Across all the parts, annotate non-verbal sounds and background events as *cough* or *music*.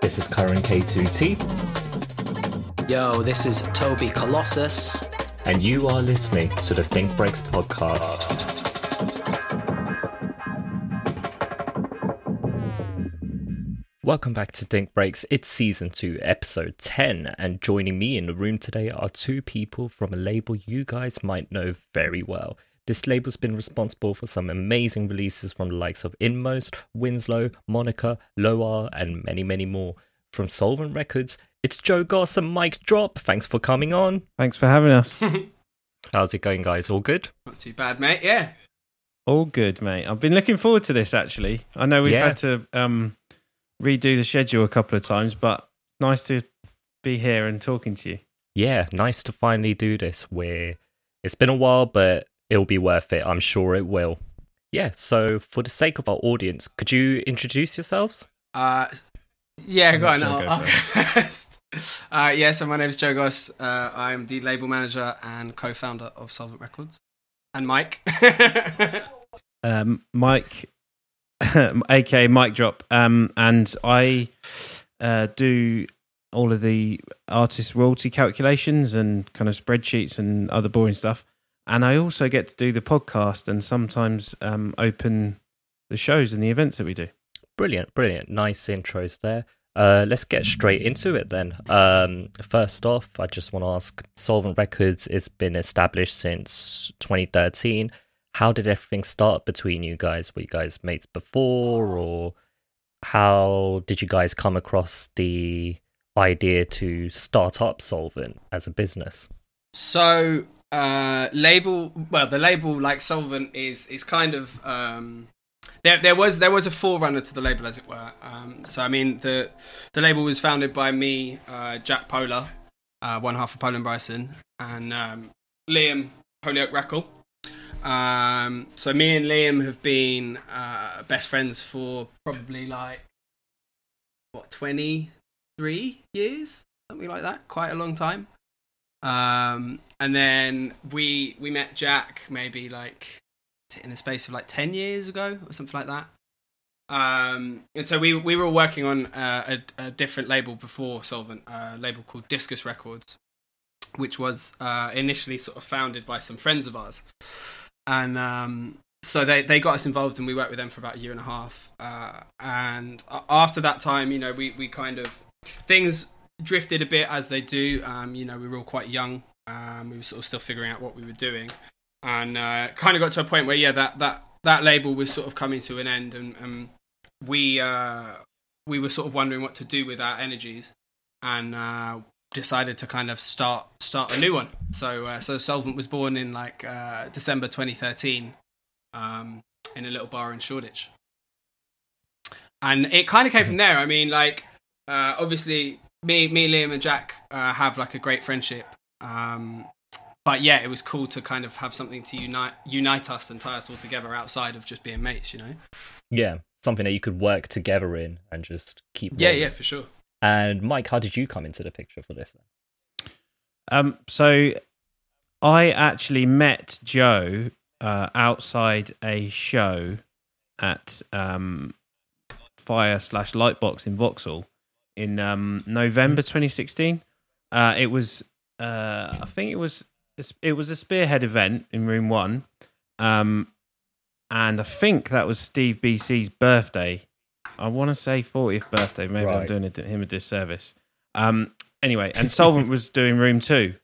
This is Current K2T, Yo, this is Toby Colossus. and you are listening to the Think Breaks podcast. Welcome back to Think Breaks. It's season 2, episode 10, and joining me in the room today are two people from a label you guys might know very well. This label's been responsible for some amazing releases from the likes of Inmost, Winslow, Monica, Loar, and many, many more. From Soulvent Records, it's Joe Goss and Mike Drop. Thanks for coming on. Thanks for having us. *laughs* How's it going, guys? All good? Not too bad, mate. Yeah. All good, mate. I've been looking forward to this actually. I know we've Yeah. had to um, redo the schedule a couple of times, but nice to be here and talking to you. Yeah, nice to finally do this. Where it's been a while, but it'll be worth it. I'm sure it will. Yeah. So, for the sake of our audience, could you introduce yourselves? Uh, yeah, go I'll on. let Joe I'll, go I'll go first. *laughs* Uh, yeah, so my name is Joe Goss. Uh, I'm the label manager and co-founder of Soulvent Records. And Mike. *laughs* Um, Mike, *laughs* aka Mic Drop, um, and I uh, do all of the artist royalty calculations and kind of spreadsheets and other boring stuff. And I also get to do the podcast and sometimes um, open the shows and the events that we do. Brilliant, brilliant. Nice intros there. Uh, let's get straight into it then. Um, first off, I just want to ask Soulvent Records, it's been established since 2013. How did everything start between you guys? Were you guys mates before, or how did you guys come across the idea to start up Soulvent as a business? so, uh, label, well, the label like Soulvent is is kind of um, there. There was there was a forerunner to the label, as it were. Um, so, I mean, the the label was founded by me, uh, Jack Pola, uh, one half of Pola & Bryson, and um, Liam Holyoke Rackle. Um, so me and Liam have been uh, best friends for probably like what twenty three years, something like that. Quite a long time. Um, and then we we met Jack maybe like in the space of like ten years ago or something like that. Um, and so we we were all working on uh, a, a different label before Soulvent, a label called Discus Records, which was uh, initially sort of founded by some friends of ours, and um, so they they got us involved and we worked with them for about a year and a half. Uh, and after that time, you know, we we kind of things drifted a bit as they do. Um, you know, we were all quite young. Um, we were sort of still figuring out what we were doing, and uh, kind of got to a point where yeah, that that that label was sort of coming to an end, and, and we uh, we were sort of wondering what to do with our energies, and uh, decided to kind of start start a new one. So uh, so Soulvent was born in like uh, December 2013, um, in a little bar in Shoreditch, and it kind of came from there. I mean, like uh, obviously me me Liam and Jack uh, have like a great friendship. Um, but yeah, it was cool to kind of have something to unite unite us and tie us all together outside of just being mates, you know. Yeah, something that you could work together in and just keep. Yeah, rolling. yeah, for sure. And Mike, how did you come into the picture for this? Um, so I actually met Joe uh, outside a show at um, Fire slash Lightbox in Vauxhall in um, November 2016. Uh, it was, uh, I think it was, it was a Spearhead event in Room One, um, and I think that was Steve BCee's birthday. I want to say 40th birthday. Maybe I'm doing a, him a disservice. Um, anyway, and Soulvent was doing Room Two,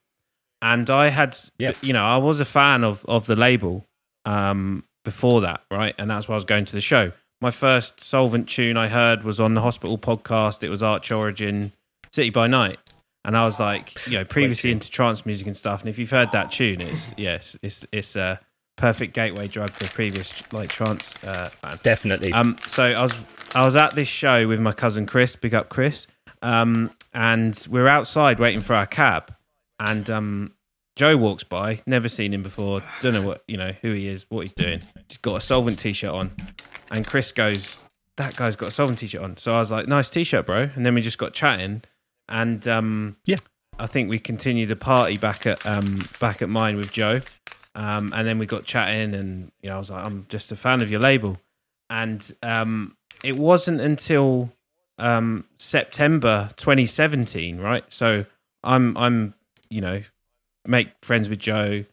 and I had, Yeah. you know, I was a fan of of the label um, before that, right? And that's why I was going to the show. My first Soulvent tune I heard was on the Hospital podcast. It was Arch Origin, City by Night, and I was like, you know, previously into trance music and stuff. And if you've heard that tune, it's yes, it's it's a perfect gateway drug for a previous like trance uh, fan. Definitely. Um, so I was I was at this show with my cousin Chris, big up Chris, um, and we're outside waiting for our cab, and um, Joe walks by, never seen him before, don't know what you know who he is, what he's doing. He's got a Soulvent t-shirt on, and Chris goes, "That guy's got a Soulvent t-shirt on." So I was like, "Nice t-shirt, bro," and then we just got chatting, and um, Yeah. I think we continued the party back at um, back at mine with Joe, um, and then we got chatting, and you know, I was like, I'm just a fan of your label, and um, it wasn't until um, September 2017, right? So I'm I'm you know make friends with Joe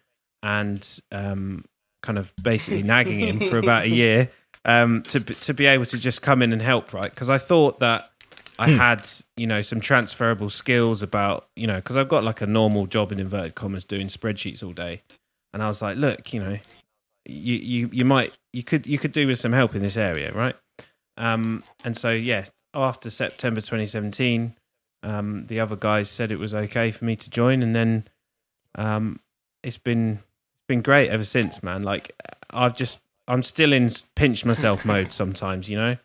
and um, kind of basically *laughs* nagging him for about a year um, to to be able to just come in and help, right? Because I thought that I had you know some transferable skills about you know because I've got like a normal job in inverted commas doing spreadsheets all day, and I was like, look, you know, you you you might you could you could do with some help in this area, right? Um, and so yeah, after September 2017, um, the other guys said it was okay for me to join, and then um, it's been it's been great ever since, man. Like I've just I'm still in pinch myself *laughs* mode sometimes, you know,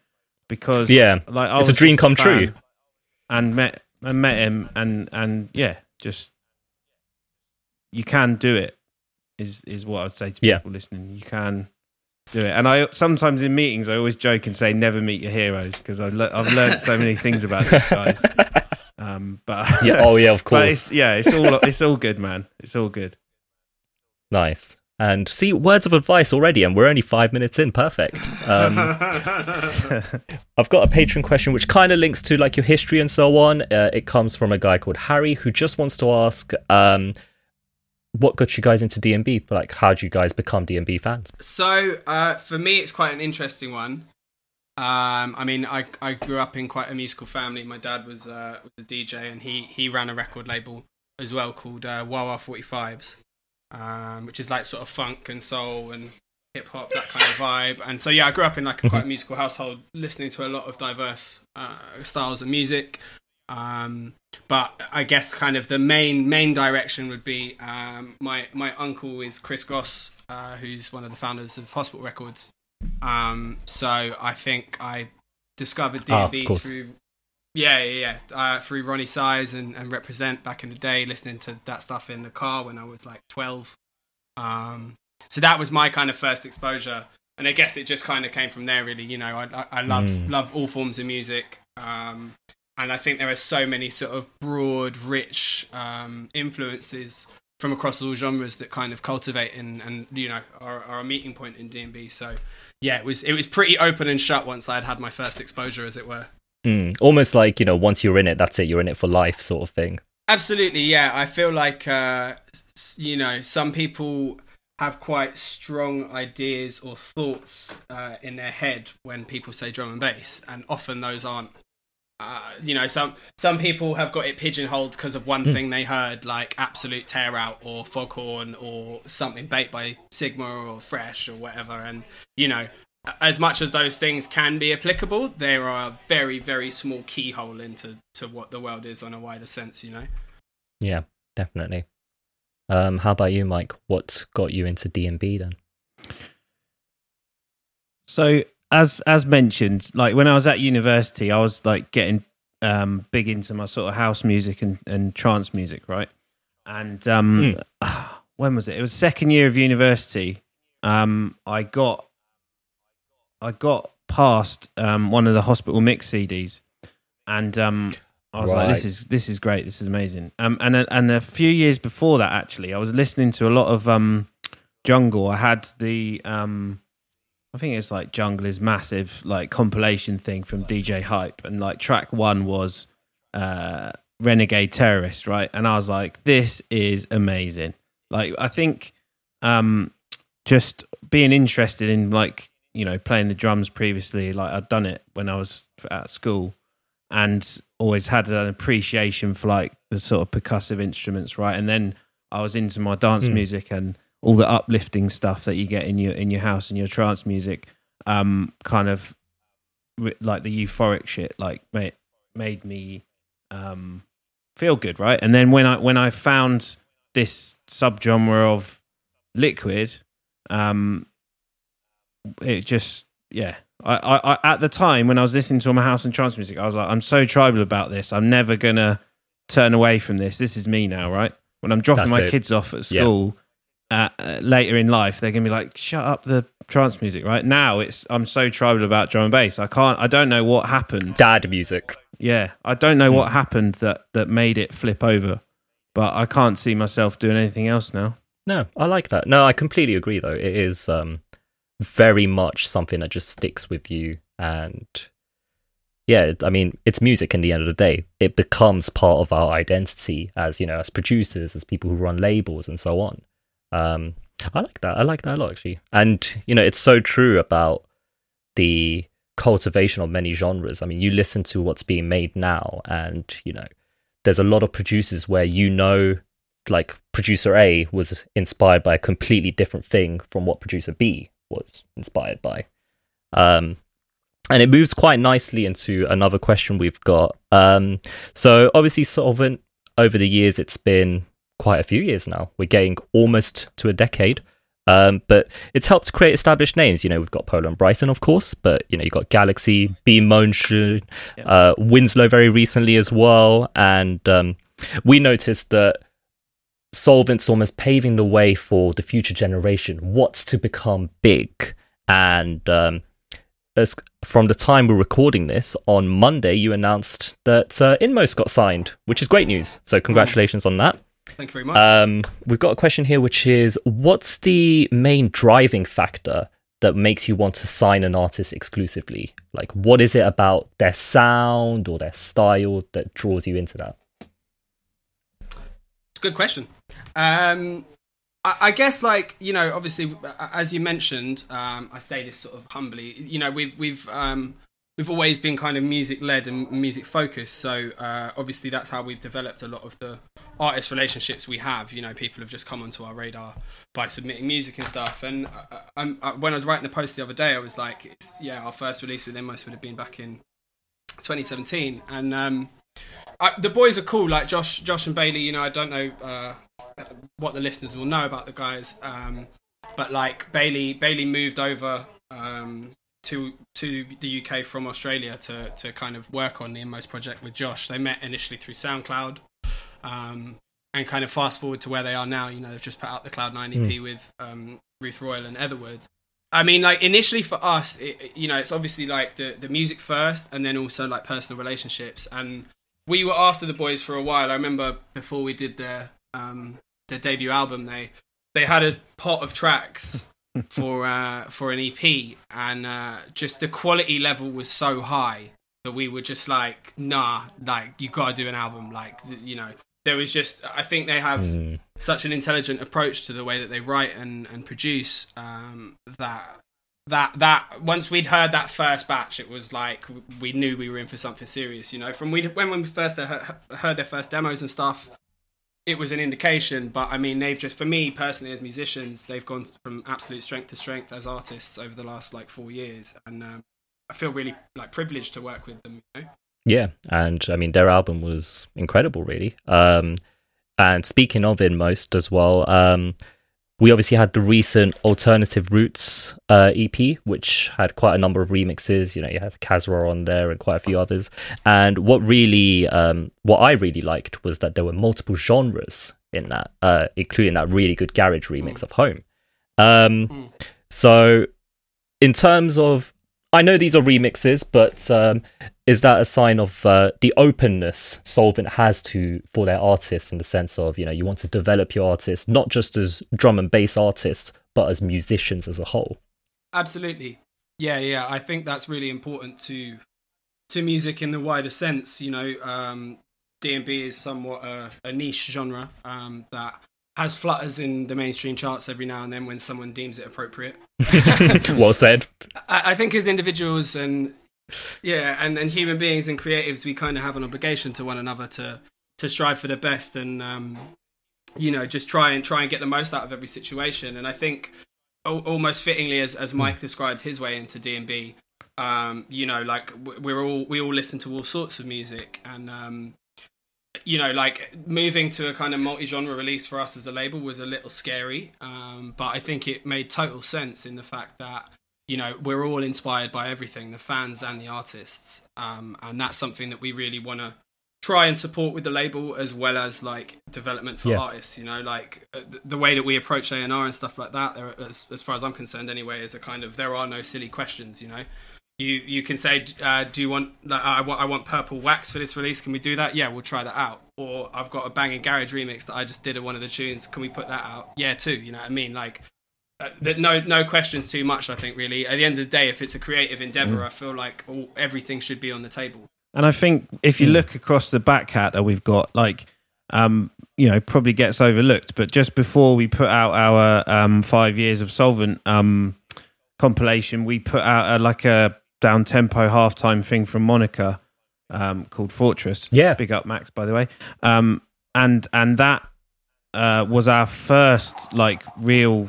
because Yeah, like I it's a dream come fan true. and met and met him, and and yeah, just you can do it. Is is what I'd say to Yeah. people listening. You can do it, and I sometimes in meetings I always joke and say never meet your heroes because I've le- I've learned so many things about these guys. *laughs* Um, but Yeah. Oh yeah, of *laughs* but it's, course. yeah, it's all *laughs* it's all good, man. It's all good. Nice. And see, words of advice already, and we're only five minutes in. Perfect. Um, I've got a patron question which kind of links to like your history and so on. Uh, it comes from a guy called Harry who just wants to ask, um, what got you guys into DnB? Like, how did you guys become DnB fans? So uh, for me, it's quite an interesting one. Um, I mean, I, I grew up in quite a musical family. My dad was, uh, was a DJ, and he he ran a record label as well called uh, Wawa Forty Fives, um, which is like sort of funk and soul and hip hop that kind of vibe. And so yeah, I grew up in like a quite musical household, listening to a lot of diverse uh, styles of music. Um, but I guess kind of the main main direction would be um, my my uncle is Chris Goss, uh, who's one of the founders of Hospital Records. Um, so I think I discovered Ah, of D&B through yeah yeah yeah uh, through Roni Size and, and Reprazent back in the day, listening to that stuff in the car when I was like twelve. Um, so that was my kind of first exposure, and I guess it just kind of came from there. Really, you know, I I, I love Mm. love all forms of music. Um, and I think there are so many sort of broad, rich um, influences from across all genres that kind of cultivate and, and you know are, are a meeting point in DnB. So yeah, it was it was pretty open and shut once I had had my first exposure, as it were. Mm, almost like, you know, once you're in it, that's it. You're in it for life, sort of thing. Absolutely, yeah. I feel like uh, you know some people have quite strong ideas or thoughts uh, in their head when people say drum and bass, and often those aren't. Uh, you know, some some people have got it pigeonholed because of one thing they heard, like Absolute Tear Out or Foghorn or something baked by Sigma or Fresh or whatever. And you know, as much as those things can be applicable, there are a very very small keyhole into to what the world is on a wider sense. You know. Yeah, definitely. Um, how about you, Mike? What got you into DnB then? So as as mentioned, like when I was at university, I was like getting um, big into my sort of house music and, and trance music, right? And um, *sighs* when was it? It was second year of university. Um, I got I got past um, one of the hospital mix CDs, and um, I was like, "This is this is great. This is amazing." Um, and a, and a few years before that, actually, I was listening to a lot of um, jungle. I had the um, I think it's like Jungle is massive, like compilation thing from DJ Hype, and like track one was uh, Renegade Terrorist, right? And I was like, this is amazing. Like, I think um, just being interested in like you know playing the drums previously, like I'd done it when I was at school, and always had an appreciation for like the sort of percussive instruments, right? And then I was into my dance Mm. music and all the uplifting stuff that you get in your in your house and your trance music um kind of like the euphoric shit like made made me um feel good right? And then when i when i found this subgenre of liquid um it just yeah. I, I, I at the time when i was listening to my house and trance music i was like i'm so tribal about this. I'm never gonna turn away from this. This is me now right? When i'm dropping That's my it. kids off at Yeah. School uh, later in life they're gonna be like shut up the trance music right now it's i'm so tribal about drum and bass i can't i don't know what happened Dad music. yeah i don't know what happened that that made it flip over but I can't see myself doing anything else now. No, I like that. No, I completely agree though. It is um very much something that just sticks with you and yeah, I mean, it's music in the end of the day. It becomes part of our identity as, you know, as producers, as people who run labels and so on. Um I like that. I like that a lot actually. And you know, it's so true about the cultivation of many genres. I mean, you listen to what's being made now and, you know, there's a lot of producers where you know like producer A was inspired by a completely different thing from what producer B was inspired by. Um, and it moves quite nicely into another question we've got. Um, so obviously, Soulvent over the years, it's been quite a few years now. We're getting almost to a decade. Um, but it's helped create established names. You know, we've got Pola and Bryson, of course, but you know, you've got Galaxy, Beam Motion, uh, Winslow very recently as well. And um, we noticed that Soulvent's almost paving the way for the future generation, what's to become big. And um, as from the time we're recording this, on Monday, you announced that uh, Inmost got signed, which is great news. So, congratulations on that. Thank you very much. Um, we've got a question here, which is what's the main driving factor that makes you want to sign an artist exclusively? Like, what is it about their sound or their style that draws you into that? Good question. Um, I, I, guess, like you know, obviously, as you mentioned, um, I say this sort of humbly. You know, we've we've um, we've always been kind of music led and music focused. So uh, obviously, that's how we've developed a lot of the artist relationships we have. You know, people have just come onto our radar by submitting music and stuff. And uh, I, I, when I was writing the post the other day, I was like, yeah, our first release with Inmost would have been back in 2017, and um, I, the boys are cool. Like Josh, Josh and Bailey. You know, I don't know uh, what the listeners will know about the guys, um, but like Bailey, Bailey moved over um, to to the UK from Australia to to kind of work on the Inmost project with Josh. They met initially through SoundCloud, um, and kind of fast forward to where they are now. You know, they've just put out the Cloud Nine EP mm. with um, Ruth Royall and Etherwood. I mean, like initially for us, it, you know, it's obviously like the the music first, and then also like personal relationships. And we were after the boys for a while. I remember before we did their um, their debut album, they they had a pot of tracks for uh, for an EP, and uh, just the quality level was so high that we were just like, nah, like you gotta do an album. Like you know, there was just I think they have mm. such an intelligent approach to the way that they write and and produce um, that that that once we'd heard that first batch, it was like we knew we were in for something serious. You know, from we when we first heard, heard their first demos and stuff, it was an indication. But I mean, they've just for me personally as musicians, they've gone from absolute strength to strength as artists over the last like four years, and um, I feel really like privileged to work with them. You know? Yeah, and I mean their album was incredible, really. Um, and speaking of Inmost as well, um, we obviously had the recent Alternative Roots uh, EP, which had quite a number of remixes. You know, you have Kasra on there and quite a few others. And what really, um, what I really liked was that there were multiple genres in that, uh, including that really good garage remix mm. of Home. Um, mm. So, in terms of I know these are remixes, but um, is that a sign of uh, the openness Soulvent has to for their artists in the sense of you know you want to develop your artists not just as drum and bass artists but as musicians as a whole? Absolutely, yeah, yeah. I think that's really important to to music in the wider sense. You know, um, D&B is somewhat a, a niche genre um, that has flutters in the mainstream charts every now and then when someone deems it appropriate. *laughs* well said. I, I, think as individuals and yeah, and, and human beings and creatives, we kind of have an obligation to one another to to strive for the best and um, you know just try and try and get the most out of every situation. And I think almost fittingly, as as Mike described his way into D and B, um, you know, like we're all we all listen to all sorts of music and um, you know, like moving to a kind of multi-genre release for us as a label was a little scary, um, but I think it made total sense in the fact that you know we're all inspired by everything, the fans and the artists, um, and that's something that we really want to try and support with the label as well as like development for yeah. artists. You know, like uh, the way that we approach A and R and stuff like that. There, as, as far as I'm concerned, anyway, is a kind of there are no silly questions. You know, you you can say, uh, do you want like, I want I want purple wax for this release? Can we do that? Yeah, we'll try that out. Or I've got a banging garage remix that I just did of one of the tunes. Can we put that out? Yeah, too. You know what I mean? Like, uh, that no no questions too much. I think really at the end of the day, if it's a creative endeavor, Mm. I feel like all, everything should be on the table. And I think if you Hmm. look across the back that we've got, like, um, you know, probably gets overlooked. But just before we put out our um, five years of Soulvent um, compilation, we put out a, like a down tempo halftime thing from Monica um, called Fortress. Yeah. big up Max, by the way. Um, and and that uh, was our first like real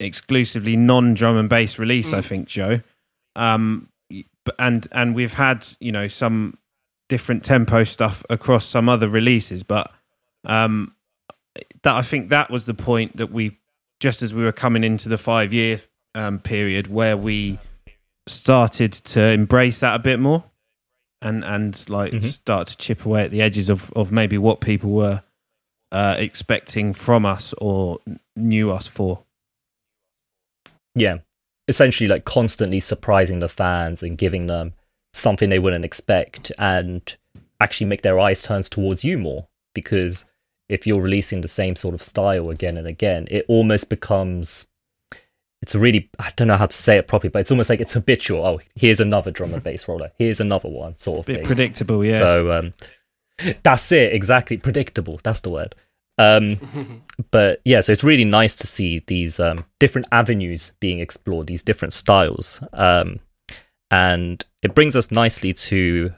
exclusively non drum and bass release. I Mm. think Joe. Um, and and we've had you know some different tempo stuff across some other releases, but um, that I think that was the point that we just as we were coming into the five year um, period where we started to embrace that a bit more and and like Mhm. start to chip away at the edges of of maybe what people were uh, expecting from us or knew us for. yeah essentially like constantly surprising the fans and giving them something they wouldn't expect and actually make their eyes turn towards you more because if you're releasing the same sort of style again and again it almost becomes it's a really i don't know how to say it properly but it's almost like it's habitual oh here's another drum and bass roller here's another one sort of bit thing predictable, yeah. so um, that's it, exactly. Predictable. That's the word. Um, *laughs* but yeah, so it's really nice to see these um, different avenues being explored, these different styles, um, and it brings us nicely to.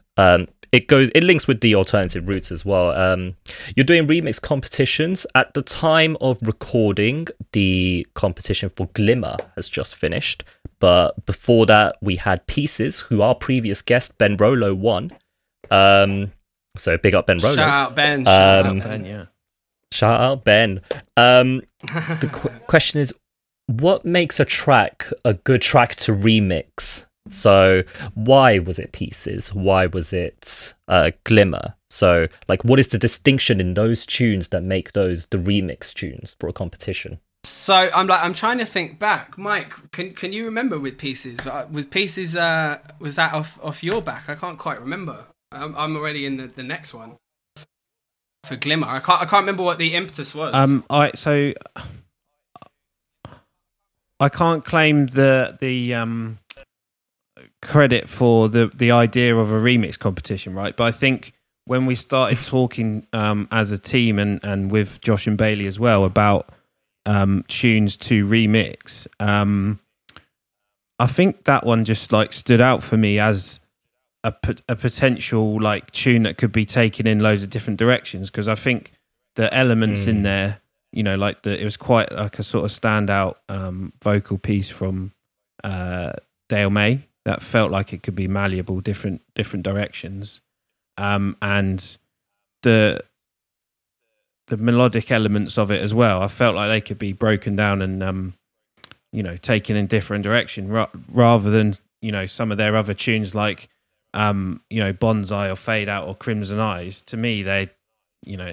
Um, it goes. It links with the alternative routes as well. Um, you're doing remix competitions at the time of recording. The competition for Glimmer has just finished, but before that, we had Pieces, who our previous guest Ben Rolo won. Um, so big up Ben Rolo. Shout out Ben. Shout Um, out Ben. Ben, yeah. Shout out Ben. Um, the qu- question is, what makes a track a good track to remix? So why was it pieces? Why was it uh, glimmer? So like, what is the distinction in those tunes that make those the remix tunes for a competition? So I'm like I'm trying to think back, Mike. Can can you remember with pieces? Uh, Was pieces uh was that off off your back? I can't quite remember. I'm, I'm already in the, the next one for glimmer. I can't I can't remember what the impetus was. Um, I so I can't claim the the um credit for the the idea of a remix competition, right? But I think when we started *laughs* talking um as a team and and with Josh and Bailey as well about um tunes to remix, um I think that one just like stood out for me as a, a potential like tune that could be taken in loads of different directions because I think the elements in Mm. there, you know, like the it was quite like a sort of standout um, vocal piece from uh, Dale May that felt like it could be malleable, different different directions, um, and the the melodic elements of it as well. I felt like they could be broken down and um, you know taken in different direction ra- rather than you know some of their other tunes like um, you know Bonsai or Fade Out or Crimson Eyes. To me, they you know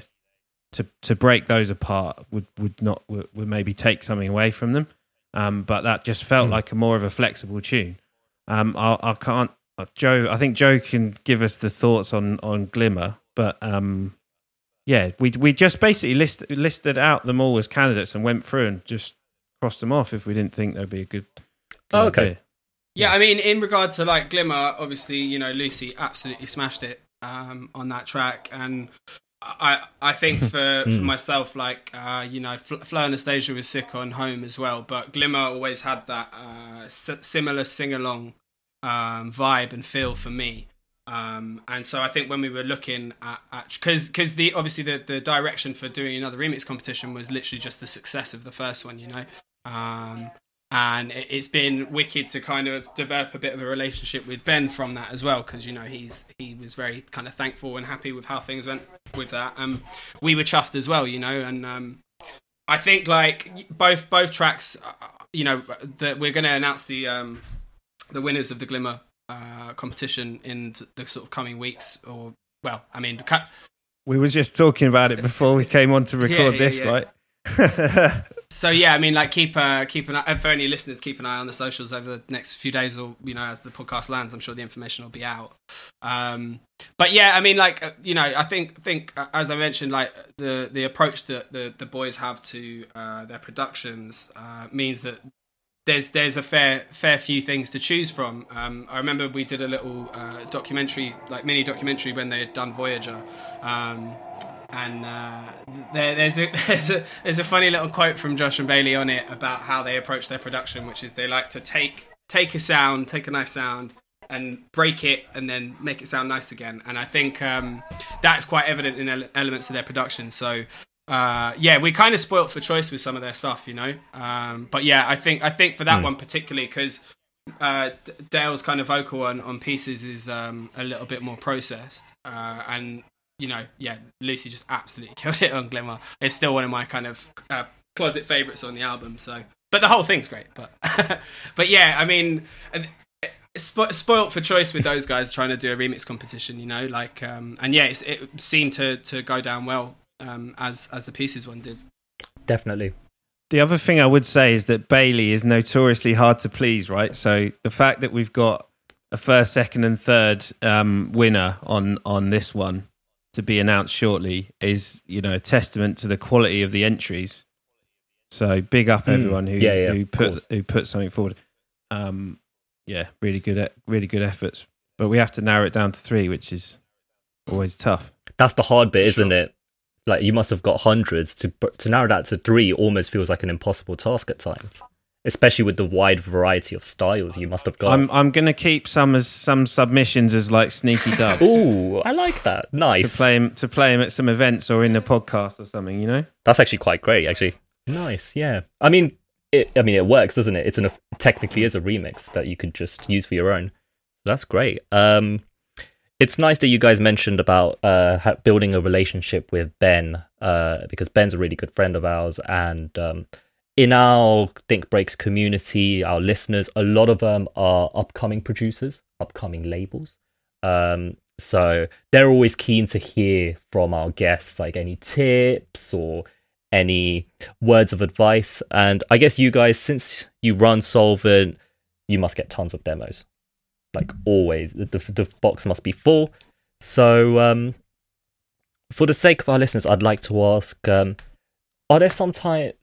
to to break those apart would would not would, would maybe take something away from them. Um, but that just felt Hmm. like a more of a flexible tune. Um, I, I can't. uh, Joe, I think Joe can give us the thoughts on on Glimmer, but um, yeah, we we just basically list, listed out them all as candidates and went through and just crossed them off if we didn't think they'd be a good. good Oh, okay. idea. Yeah, I mean, in regard to like Glimmer, obviously, you know, Lucy absolutely smashed it um, on that track, and I I think *laughs* for for Mm. myself, like uh, you know, Fl- Flo Anastasia was sick on Home as well, but Glimmer always had that uh, s- similar sing along um, vibe and feel for me. Um, and so I think when we were looking at because because the obviously the, the direction for doing another remix competition was literally just the success of the first one, you know. Um, and it- it's been wicked to kind of develop a bit of a relationship with Ben from that as well because you know he's he was very kind of thankful and happy with how things went with that. Um, we were chuffed as well, you know, and um, I think like both both tracks, uh, you know, that we're going to announce the um, the winners of the Glimmer uh, competition in the sort of coming weeks or well, I mean, ca- We were just talking about it before we came on to record yeah, this, yeah. right? *laughs* so yeah, I mean, like keep uh, keep an eye, for any listeners, keep an eye on the socials over the next few days, or you know, as the podcast lands, I'm sure the information will be out. Um, but yeah, I mean, like uh, you know, I think think uh, as I mentioned, like the the approach that the the boys have to uh, their productions uh, means that there's there's a fair fair few things to choose from. Um, I remember we did a little uh, documentary, like mini documentary, when they had done Voyager. Um, and uh, there, there's a *laughs* there's a there's a funny little quote from Josh and Bailey on it about how they approach their production, which is they like to take take a sound, take a nice sound, and break it, and then make it sound nice again. And I think um, that's quite evident in ele- elements of their production. So. Uh, yeah, we're kind of spoilt for choice with some of their stuff, you know. Um, but yeah, I think I think for that Hmm. one particularly because uh, D- Dale's kind of vocal on, on pieces is um, a little bit more processed, uh, and you know, yeah, Lucy just absolutely *laughs* killed it on Glimmer. It's still one of my kind of uh, closet favorites on the album. So, but the whole thing's great. But, *laughs* but yeah, I mean, uh, spo- spoilt for choice with those guys trying to do a remix competition. You know, like, um, and yeah, it's, it seemed to to go down well um, as as the pieces one did. Definitely. The other thing I would say is that Bailey is notoriously hard to please, right? So the fact that we've got a first, second, and third um, winner on on this one to be announced shortly is, you know, a testament to the quality of the entries. So big up Mm. everyone who Yeah, yeah, who put who put something forward. Um, yeah, really good, e- really good efforts. But we have to narrow it down to three, which is always tough. That's the hard bit, Sure. isn't it? Like you must have got hundreds to to narrow that to three. Almost feels like an impossible task at times, especially with the wide variety of styles you must have got. I'm I'm gonna keep some as some submissions as like sneaky *laughs* dubs. Ooh, I like that. Nice to play him to play him at some events or in a podcast or something, you know. That's actually quite great. Actually, nice. Yeah. I mean, it. I mean, it works, doesn't it? It's an technically is a remix that you could just use for your own. So that's great. Um, it's nice that you guys mentioned about uh building a relationship with Ben, uh, because Ben's a really good friend of ours, and um, in our Think Breaks community, our listeners, a lot of them are upcoming producers, upcoming labels. Um, so they're always keen to hear from our guests, like any tips or any words of advice. And I guess you guys, since you run Soulvent, you must get tons of demos. Like always, the, the, the box must be full. So, um, for the sake of our listeners, I'd like to ask: um, Are there sometimes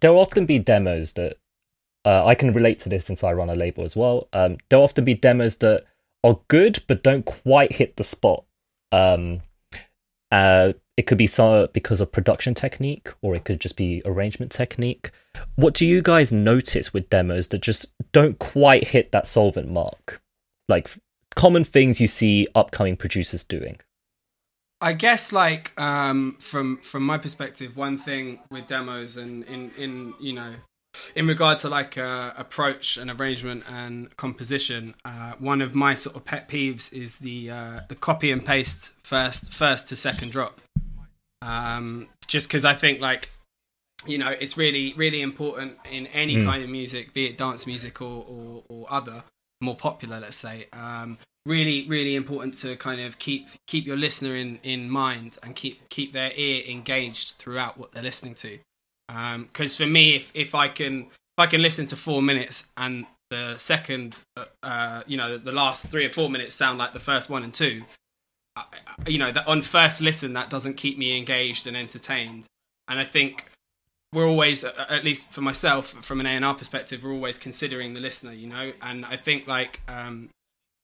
there will often be demos that uh, I can relate to this since I run a label as well. Um, there'll often be demos that are good but don't quite hit the spot. Um, uh, it could be some because of production technique, or it could just be arrangement technique. What do you guys notice with demos that just don't quite hit that Soulvent mark? Like common things you see upcoming producers doing. I guess like um, from from my perspective, one thing with demos and in in you know in regard to like uh, approach and arrangement and composition, uh, one of my sort of pet peeves is the uh, the copy and paste first first to second drop. Um, just because I think like you know it's really really important in any Mm. kind of music, be it dance music or or, or other more popular, let's say. Um, really really important to kind of keep keep your listener in in mind and keep keep their ear engaged throughout what they're listening to because for me if if i can if i can listen to four minutes and the second uh, uh you know the last three or four minutes sound like the first one and two I- you know that on first listen that doesn't keep me engaged and entertained and i think we're always at least for myself from an A&R perspective we're always considering the listener you know? And i think like um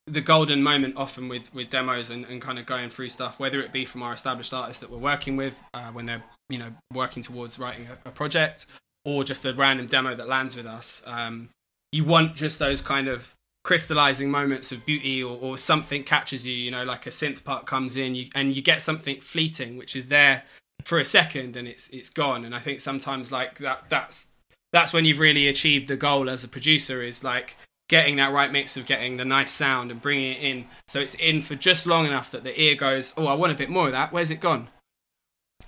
the golden moment often with with demos and, and kind of going through stuff whether it be from our established artists that we're working with uh, when they're you know working towards writing a, a project or just a random demo that lands with us um, you want just those kind of crystallizing moments of beauty or, or something catches you you know? Like a synth part comes in you, and you get something fleeting which is there for a second and it's it's gone. And i think sometimes like that that's that's when you've really achieved the goal as a producer is like getting that right mix of getting the nice sound and bringing it in. So it's in for just long enough that the ear goes oh i want a bit more of that. Where's it gone?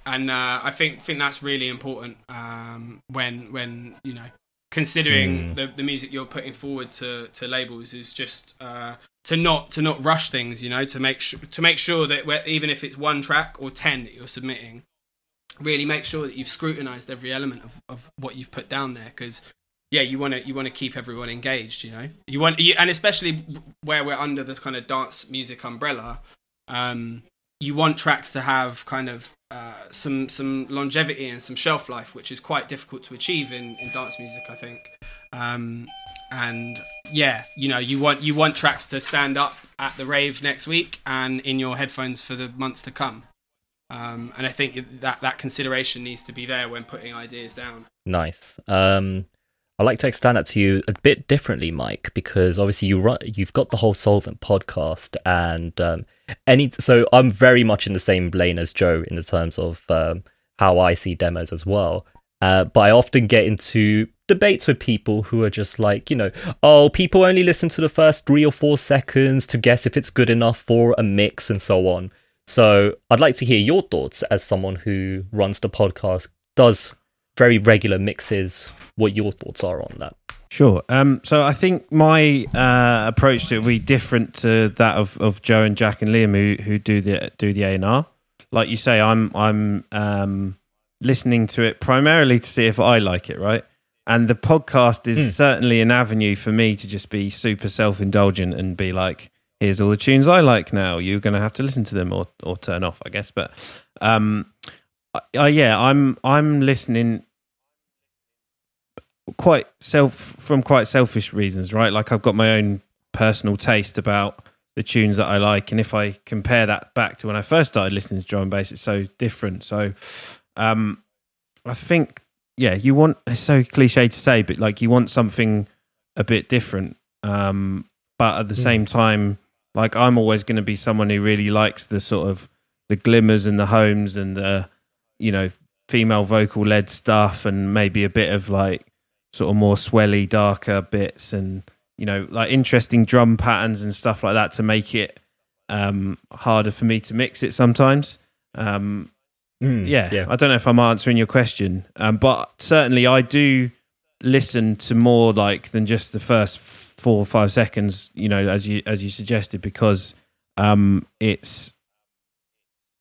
And uh, i think think that's really important um, when when you know considering Mm. the, the music you're putting forward to, to labels is just uh, to not to not rush things you know to make sure to make sure that even if it's one track or 10 that you're submitting really make sure that you've scrutinized every element of, of what you've put down there because yeah you want to you want to keep everyone engaged you know? You want you, and especially where we're under this kind of dance music umbrella um you want tracks to have kind of uh, some some longevity and some shelf life which is quite difficult to achieve in, in dance music i think. Um and yeah you know you want you want tracks to stand up at the rave next week and in your headphones for the months to come um, and I think that that consideration needs to be there when putting ideas down. Nice. Um, I'd like to extend that to you a bit differently, Mike, because obviously you run, you've got the whole Soulvent podcast, and um, any so I'm very much in the same lane as Joe in the terms of um, how I see demos as well. Uh, but I often get into debates with people who are just like, you know, oh, people only listen to the first three or four seconds to guess if it's good enough for a mix and so on. So I'd like to hear your thoughts as someone who runs the podcast, does very regular mixes, what your thoughts are on that. Sure. Um, so I think my uh, approach to it will be different to that of, of Joe and Jack and Liam who, who do the do the A and R. Like you say, I'm I'm um, listening to it primarily to see if I like it, right? And the podcast is mm. certainly an avenue for me to just be super self indulgent and be like, here's all the tunes I like now. You're going to have to listen to them or or turn off, I guess. But um, uh, yeah, I'm I'm listening quite self from quite selfish reasons, right? Like I've got my own personal taste about the tunes that I like, and if I compare that back to when I first started listening to drum and bass, it's so different. So, um, I think yeah, you want it's so cliche to say, but like you want something a bit different. Um, but at the mm. same time, like I'm always going to be someone who really likes the sort of the glimmers and the homes and the you know female vocal led stuff and maybe a bit of like sort of more swelly darker bits and you know like interesting drum patterns and stuff like that to make it um harder for me to mix it sometimes. Um mm, yeah, yeah, i don't know if i'm answering your question um but certainly i do listen to more like than just the first four or five seconds, you know, as you as you suggested, because um, it's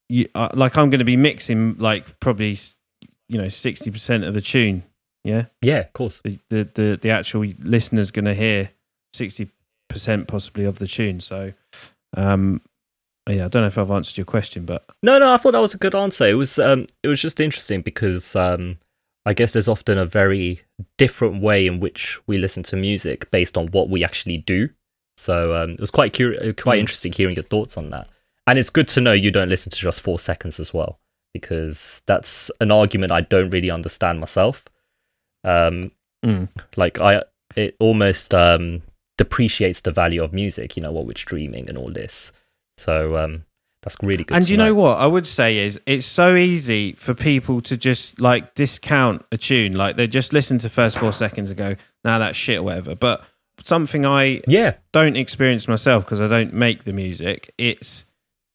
you, uh, like I'm going to be mixing like probably you know sixty percent of the tune. Yeah, yeah, of course. The the the, the actual listener's going to hear sixty percent possibly of the tune. So, um, yeah, I don't know if I've answered your question, but no, no, I thought that was a good answer. It was um, it was just interesting because um, I guess there's often a very different way in which we listen to music based on what we actually do. So um, it was quite curi- uh, quite mm. interesting hearing your thoughts on that. And it's good to know you don't listen to just four seconds as well, because that's an argument I don't really understand myself. Um, mm. Like I, it almost um, depreciates the value of music. You know what we're streaming and all this. So um, that's really good. And you know. know what I would say is it's so easy for people to just like discount a tune. Like they just listen to first four seconds and go, "Now nah, that's shit," or whatever. But something I yeah don't experience myself because I don't make the music. It's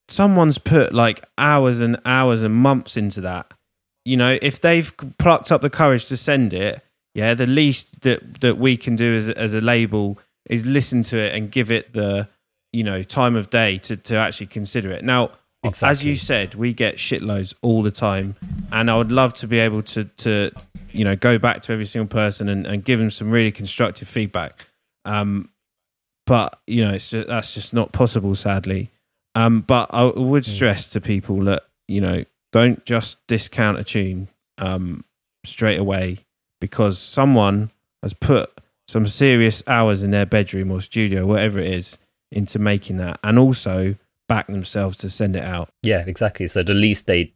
someone's put like hours and hours and months into that. You know, if they've plucked up the courage to send it, yeah, the least that that we can do as as a label is listen to it and give it the you know time of day to to actually consider it. Now, exactly. as you said, we get shitloads all the time, and I would love to be able to to you know go back to every single person and, and give them some really constructive feedback. Um, but you know, it's just, that's just not possible, sadly. Um, but I would mm. stress to people that you know don't just discount a tune um, straight away because someone has put some serious hours in their bedroom or studio, whatever it is, into making that and also back themselves to send it out. Yeah, exactly. So the least they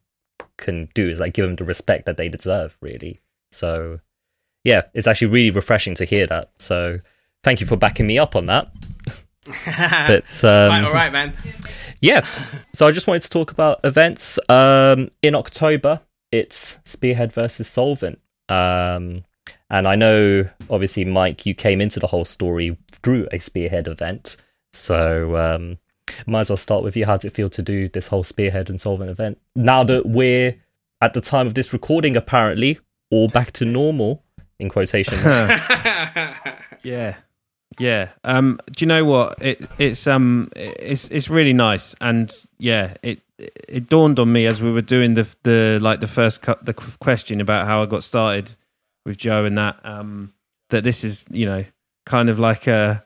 can do is like give them the respect that they deserve, really. So yeah, it's actually really refreshing to hear that. So thank you for backing me up on that. *laughs* but um, quite all right, man. Yeah. So I just wanted to talk about events. Um, in October, it's Spearhead versus Soulvent. Um, and I know, obviously, Mike, you came into the whole story through a Spearhead event. So um, might as well start with you. How does it feel to do this whole Spearhead and Soulvent event? Now that we're at the time of this recording, apparently all back to normal in quotation. *laughs* *laughs* yeah, Yeah. Um. Do you know what? It it's um it's it's really nice, and yeah, it it dawned on me as we were doing the the like the first cut the question about how I got started with Joe and that um that this is you know kind of like a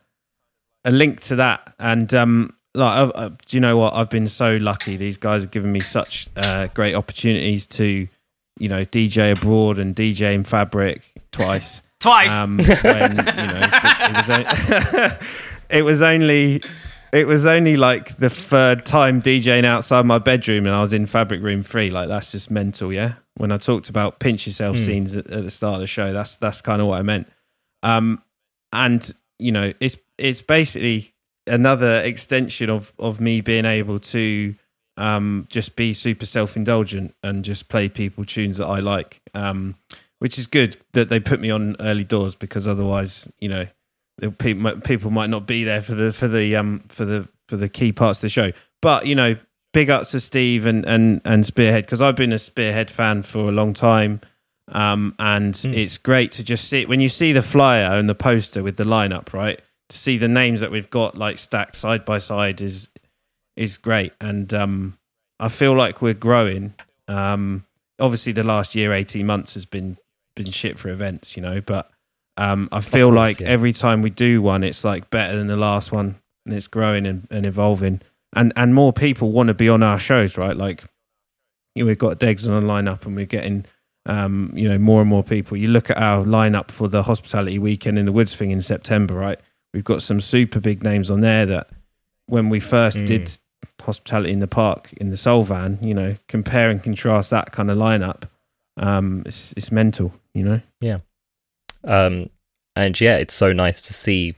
a link to that, and um like uh, do you know what? I've been so lucky. These guys have given me such uh, great opportunities to you know DJ abroad and DJ in Fabric twice. *laughs* Twice. Um, when, you know, it, was only, *laughs* it was only it was only like the third time DJing outside my bedroom and I was in Fabric Room Three. Like that's just mental, yeah. When I talked about pinch yourself Hmm. scenes at, at the start of the show, that's that's kind of what I meant. Um, and you know, it's it's basically another extension of of me being able to um just be super self indulgent and just play people tunes that I like. Um, which is good that they put me on early doors because otherwise, you know, people people might not be there for the for the um for the for the key parts of the show. But you know, big up to Steve and and and Spearhead because I've been a Spearhead fan for a long time. Um, and it's great to just see when you see the flyer and the poster with the lineup, right? To see the names that we've got like stacked side by side is is great, and um, I feel like we're growing. Um, obviously, the last year, eighteen months has been been shit for events, you know, but um, I feel course, like yeah. every time we do one, it's like better than the last one, and it's growing and, and evolving, and and more people want to be on our shows, right? Like, you know, we've got Degs on a lineup, and we're getting. Um, you know, more and more people. You look at our lineup for the hospitality weekend in the Woods thing in September, right? We've got some super big names on there that when we first Mm. did hospitality in the park in the Soulvent, you know, compare and contrast that kind of lineup. Um, it's it's mental, you know. Yeah. Um, and yeah, it's so nice to see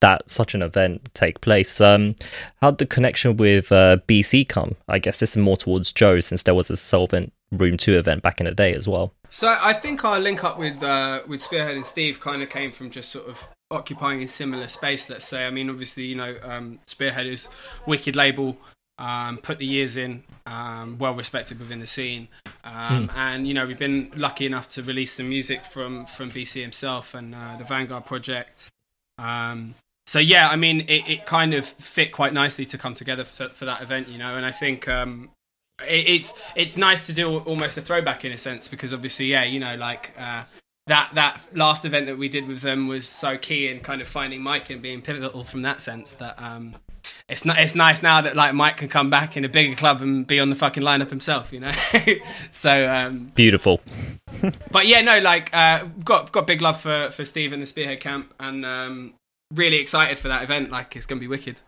that such an event take place. Um, how'd the connection with uh, BCee come? I guess this is more towards Joe since there was a Soulvent Room Two event back in the day as well. So I think our link up with uh, with Spearhead and Steve kind of came from just sort of occupying a similar space. Let's say. I mean, obviously, you know, um, Spearhead is wicked label. Um, put the years in, um, well respected within the scene, um, and you know we've been lucky enough to release some music from from BCee himself and uh, the Vanguard project. Um, so yeah, I mean, it, it kind of fit quite nicely to come together for, for that event, you know. And I think um, it, it's it's nice to do almost a throwback in a sense because obviously, yeah, you know, like uh, that that last event that we did with them was so key in kind of finding Mike and being pivotal from that sense that um, it's not it's nice now that like Mike can come back in a bigger club and be on the fucking lineup himself, you know. *laughs* so um, Beautiful. but yeah, no, like uh, got got big love for for Steve and the Spearhead Camp, and um, really excited for that event. Like it's gonna be wicked.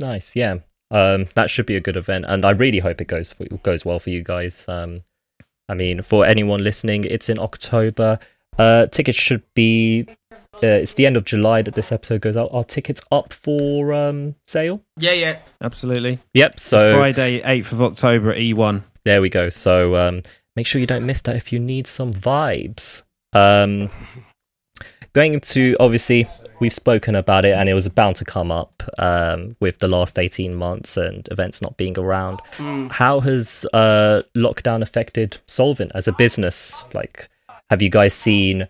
Nice, yeah. Um, that should be a good event, and I really hope it goes for, goes well for you guys. Um, I mean, for anyone listening, it's in October. Uh, tickets should be. Uh, it's the end of July that this episode goes out. Are tickets up for um, sale? Yeah, yeah. Absolutely. Yep. It's So Friday, eighth of October at E1. there we go. So um, make sure you don't miss that if you need some vibes. Um, going to obviously we've spoken about it and it was bound to come up um, with the last 18 months and events not being around Mm. how has uh, lockdown affected Soulvent as a business like have you guys seen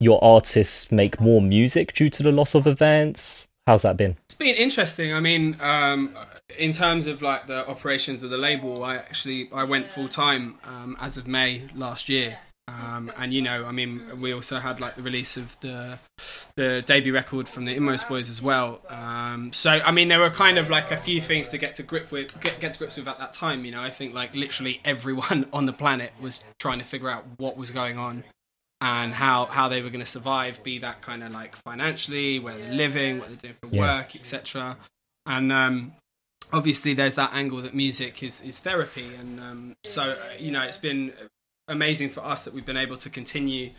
your artists make more music due to the loss of events how's that been It's been interesting. I mean, um, in terms of like the operations of the label, I actually I went full time um, as of May last year. Um, and you know, I mean, we also had like the release of the the debut record from the Inmost Boys as well. Um, so I mean, there were kind of like a few things to get to grip with, get, get to grips with at that time. You know, I think like literally everyone *laughs* on the planet was trying to figure out what was going on and how how they were going to survive, be that kind of like financially, where they're living, what they're doing for Yeah. work, etc. And um, obviously, there's that angle that music is is therapy, and um, so you know, it's been amazing for us that we've been able to continue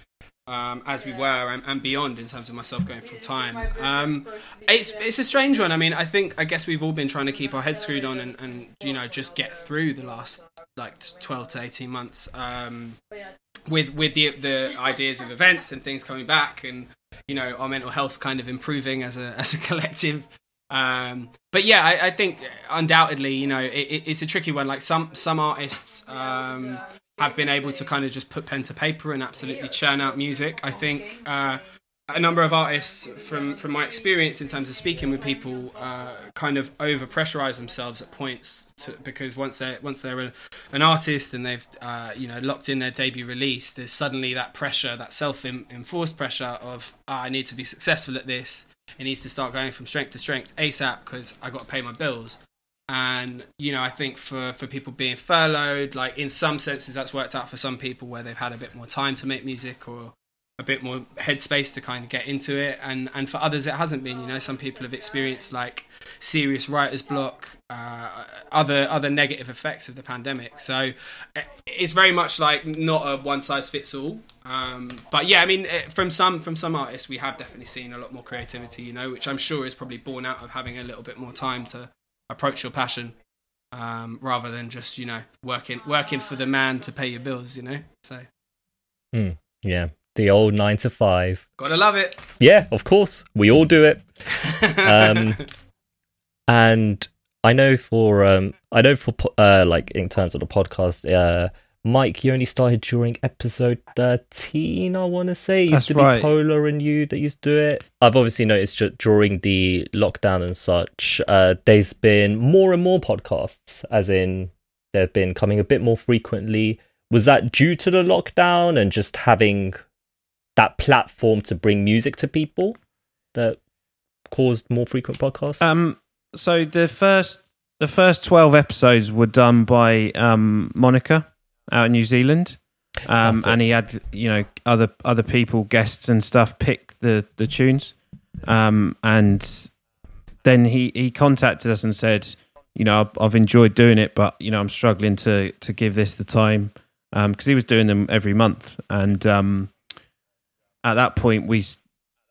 um, as we were and, and beyond in terms of myself going full time. Um, it's it's a strange one. I mean, I think I guess we've all been trying to keep our heads screwed on and, and you know just get through the last like twelve to eighteen months. Um, with with the the ideas of events and things coming back and you know our mental health kind of improving as a *laughs* as a collective um but yeah i, I think undoubtedly you know it, it, it's a tricky one like some some artists um have been able to kind of just put pen to paper and absolutely churn out music. I think uh a number of artists from from my experience in terms of speaking with people uh, kind of over pressurize themselves at points to, because once they're once they're a, an artist and they've uh, you know locked in their debut release there's suddenly that pressure that self enforced pressure of oh, I need to be successful at this. It needs to start going from strength to strength ASAP because I got to pay my bills and you know I think for for people being furloughed like in some senses that's worked out for some people where they've had a bit more time to make music or a bit more headspace to kind of get into it. And and for others it hasn't been you know some people have experienced like serious writer's block uh, other other negative effects of the pandemic. So it's very much like not a one size fits all um, but yeah i mean from some from some artists we have definitely seen a lot more creativity you know which i'm sure is probably born out of having a little bit more time to approach your passion um, rather than just you know working working for the man to pay your bills you know so mm, yeah the old nine to five. Gotta love it. Yeah, of course. We all do it. um, *laughs* and I know for um, I know for uh, like in terms of the podcast, uh, Mike, you only started during episode thirteen. I want to say it used That's to right. be Pola and you that used to do it. I've obviously noticed during the lockdown and such, uh, there's been more and more podcasts, as in they've been coming a bit more frequently. Was that due to the lockdown and just having that platform to bring music to people that caused more frequent podcasts? Um, so the first the first twelve episodes were done by um, Monica out in New Zealand, um, and he had you know other other people, guests and stuff, pick the the tunes, um, and then he he contacted us and said, you know, I've, I've enjoyed doing it, but you know, I'm struggling to to give this the time. Because um, he was doing them every month, and um, at that point we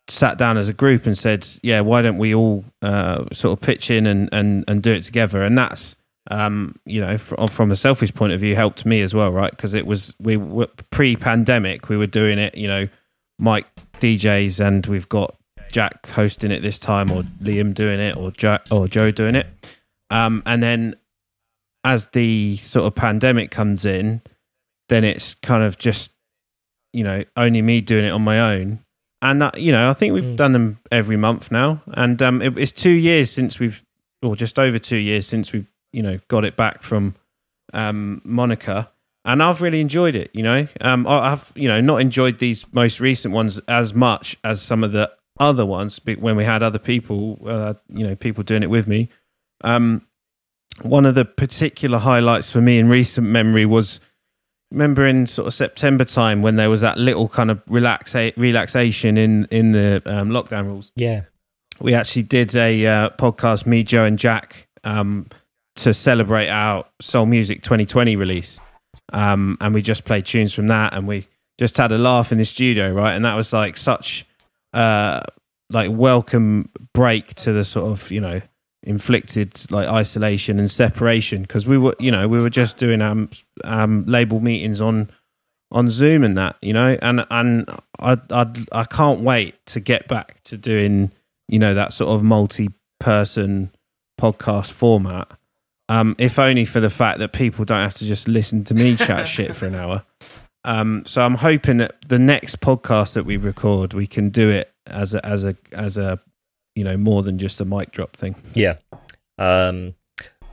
sat down as a group and said, "Yeah, why don't we all uh, sort of pitch in and, and, and do it together?" And that's um, you know, from, from a selfish point of view, helped me as well, right? Because it was we were pre-pandemic, we were doing it. You know, Mike DJs, and we've got Jack hosting it this time, or Liam doing it, or Jack or Joe doing it. Um, and then as the sort of pandemic comes in, then it's kind of just you know only me doing it on my own and uh, you know i think we've mm. done them every month now and um, it, it's two years since we've or just over two years since we've you know got it back from um, monica and i've really enjoyed it you know? Um, i've you know not enjoyed these most recent ones as much as some of the other ones when we had other people uh, you know people doing it with me. Um, one of the particular highlights for me in recent memory was remember in sort of September time when there was that little kind of relaxa- relaxation in in the um, lockdown rules. Yeah, we actually did a uh, podcast, me, Joe, and Jack, um, to celebrate our Soul Music 2020 release, um, and we just played tunes from that, and we just had a laugh in the studio, right? And that was like such uh, like welcome break to the sort of you know inflicted like isolation and separation. Because we were you know we were just doing um, um label meetings on on zoom and that you know? And and i i i can't wait to get back to doing you know that sort of multi person podcast format um if only for the fact that people don't have to just listen to me chat shit for an hour um so i'm hoping that the next podcast that we record we can do it as a as a as a you know more than just a mic drop thing. Yeah. Um,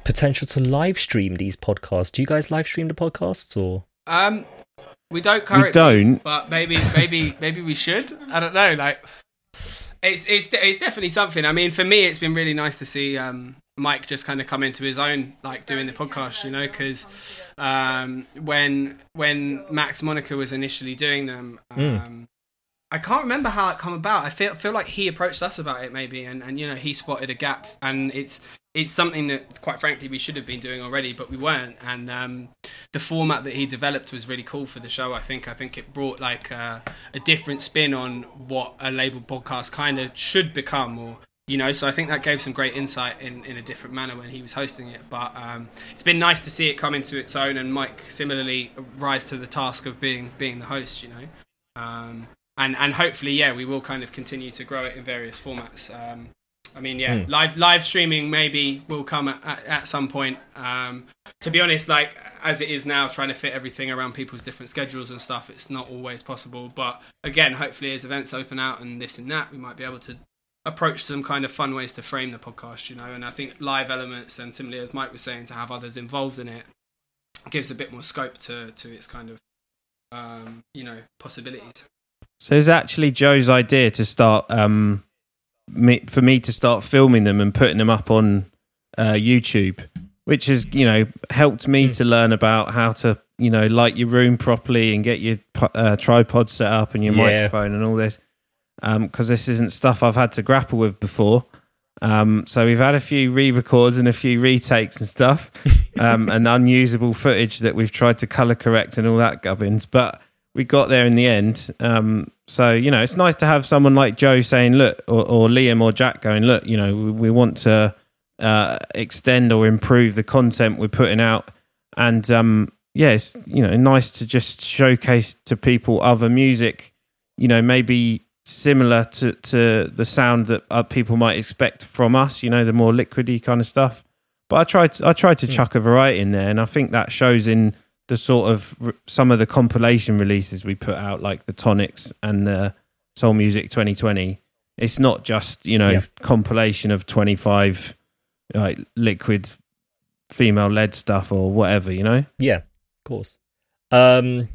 potential to live stream these podcasts. Do you guys live stream the podcasts or? Um, we don't currently. We don't. But maybe, maybe, maybe we should. I don't know. Like, it's it's it's definitely something. I mean, for me, it's been really nice to see um, Mike just kind of come into his own, like doing the podcast. You know, because um, when when Max Monica was initially doing them. Mm. Um, mm I can't remember how it come about. I feel feel like he approached us about it maybe, and, and you know he spotted a gap, and it's it's something that quite frankly we should have been doing already, but we weren't. And um, the format that he developed was really cool for the show. I think I think it brought like a, a different spin on what a label podcast kind of should become, or you know. So I think that gave some great insight in, in a different manner when he was hosting it. But um, it's been nice to see it come into its own, and Mike similarly rise to the task of being being the host. You know. Um, and and hopefully, yeah, we will kind of continue to grow it in various formats. Um, I mean, yeah, Hmm. live live streaming maybe will come at, at, at some point. Um, to be honest, like as it is now, trying to fit everything around people's different schedules and stuff, it's not always possible. But again, hopefully, as events open out and this and that, we might be able to approach some kind of fun ways to frame the podcast, you know. And I think live elements and similarly, as Mike was saying, to have others involved in it gives a bit more scope to to its kind of um, you know possibilities. So it's actually Joe's idea to start um, me, for me to start filming them and putting them up on uh, YouTube, which has you know helped me Mm. to learn about how to you know light your room properly and get your uh, tripod set up and your Yeah. microphone and all this. Because this isn't stuff I've had to grapple with before. Um, so we've had a few re-records and a few retakes and stuff, *laughs* um, and unusable footage that we've tried to color correct and all that gubbins. But we got there in the end. Um, so you know, it's nice to have someone like Joe saying, "Look," or, or Liam or Jack going, "Look, you know, we, we want to uh, extend or improve the content we're putting out." And um, yeah, it's you know nice to just showcase to people other music. You know, maybe similar to, to the sound that people might expect from us. You know, the more liquidy kind of stuff. But I tried to, I tried to Hmm. chuck a variety in there, and I think that shows in the sort of some of the compilation releases we put out, like the Tonics and the Soul Music 2020. It's not just you know Yeah. compilation of 25 like liquid female led stuff or whatever. You know. Yeah, of course. Um,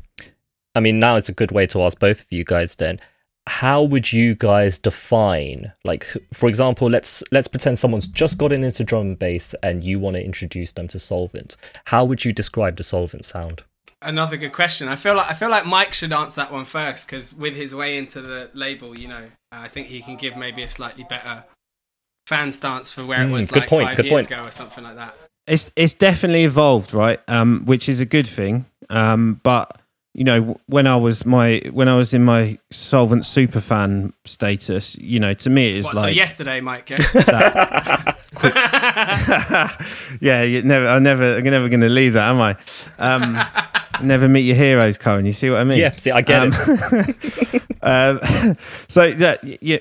I mean, now it's a good way to ask both of you guys. Then, how would you guys define, like, for example, let's let's pretend someone's just gotten into drum and bass, and you want to introduce them to Soulvent. How would you describe the Soulvent sound? Another good question. I feel like I feel like Mike should answer that one first because with his way into the label, you know, I think he can give maybe a slightly better fan stance for where it Mm, was good like point, five good years point. ago or something like that. it's it's definitely evolved, right? Um, which is a good thing. Um, but you know, when I was my when I was in my Soulvent superfan status, you know, to me it's What, so like yesterday, Mike? Yeah? *laughs* that. *laughs* yeah, you never, I'm never, I'm never going to leave that, am I? Um, *laughs* never meet your heroes, Cohen. You see what I mean? Yeah, see, I get Um, it. um, so yeah, yeah,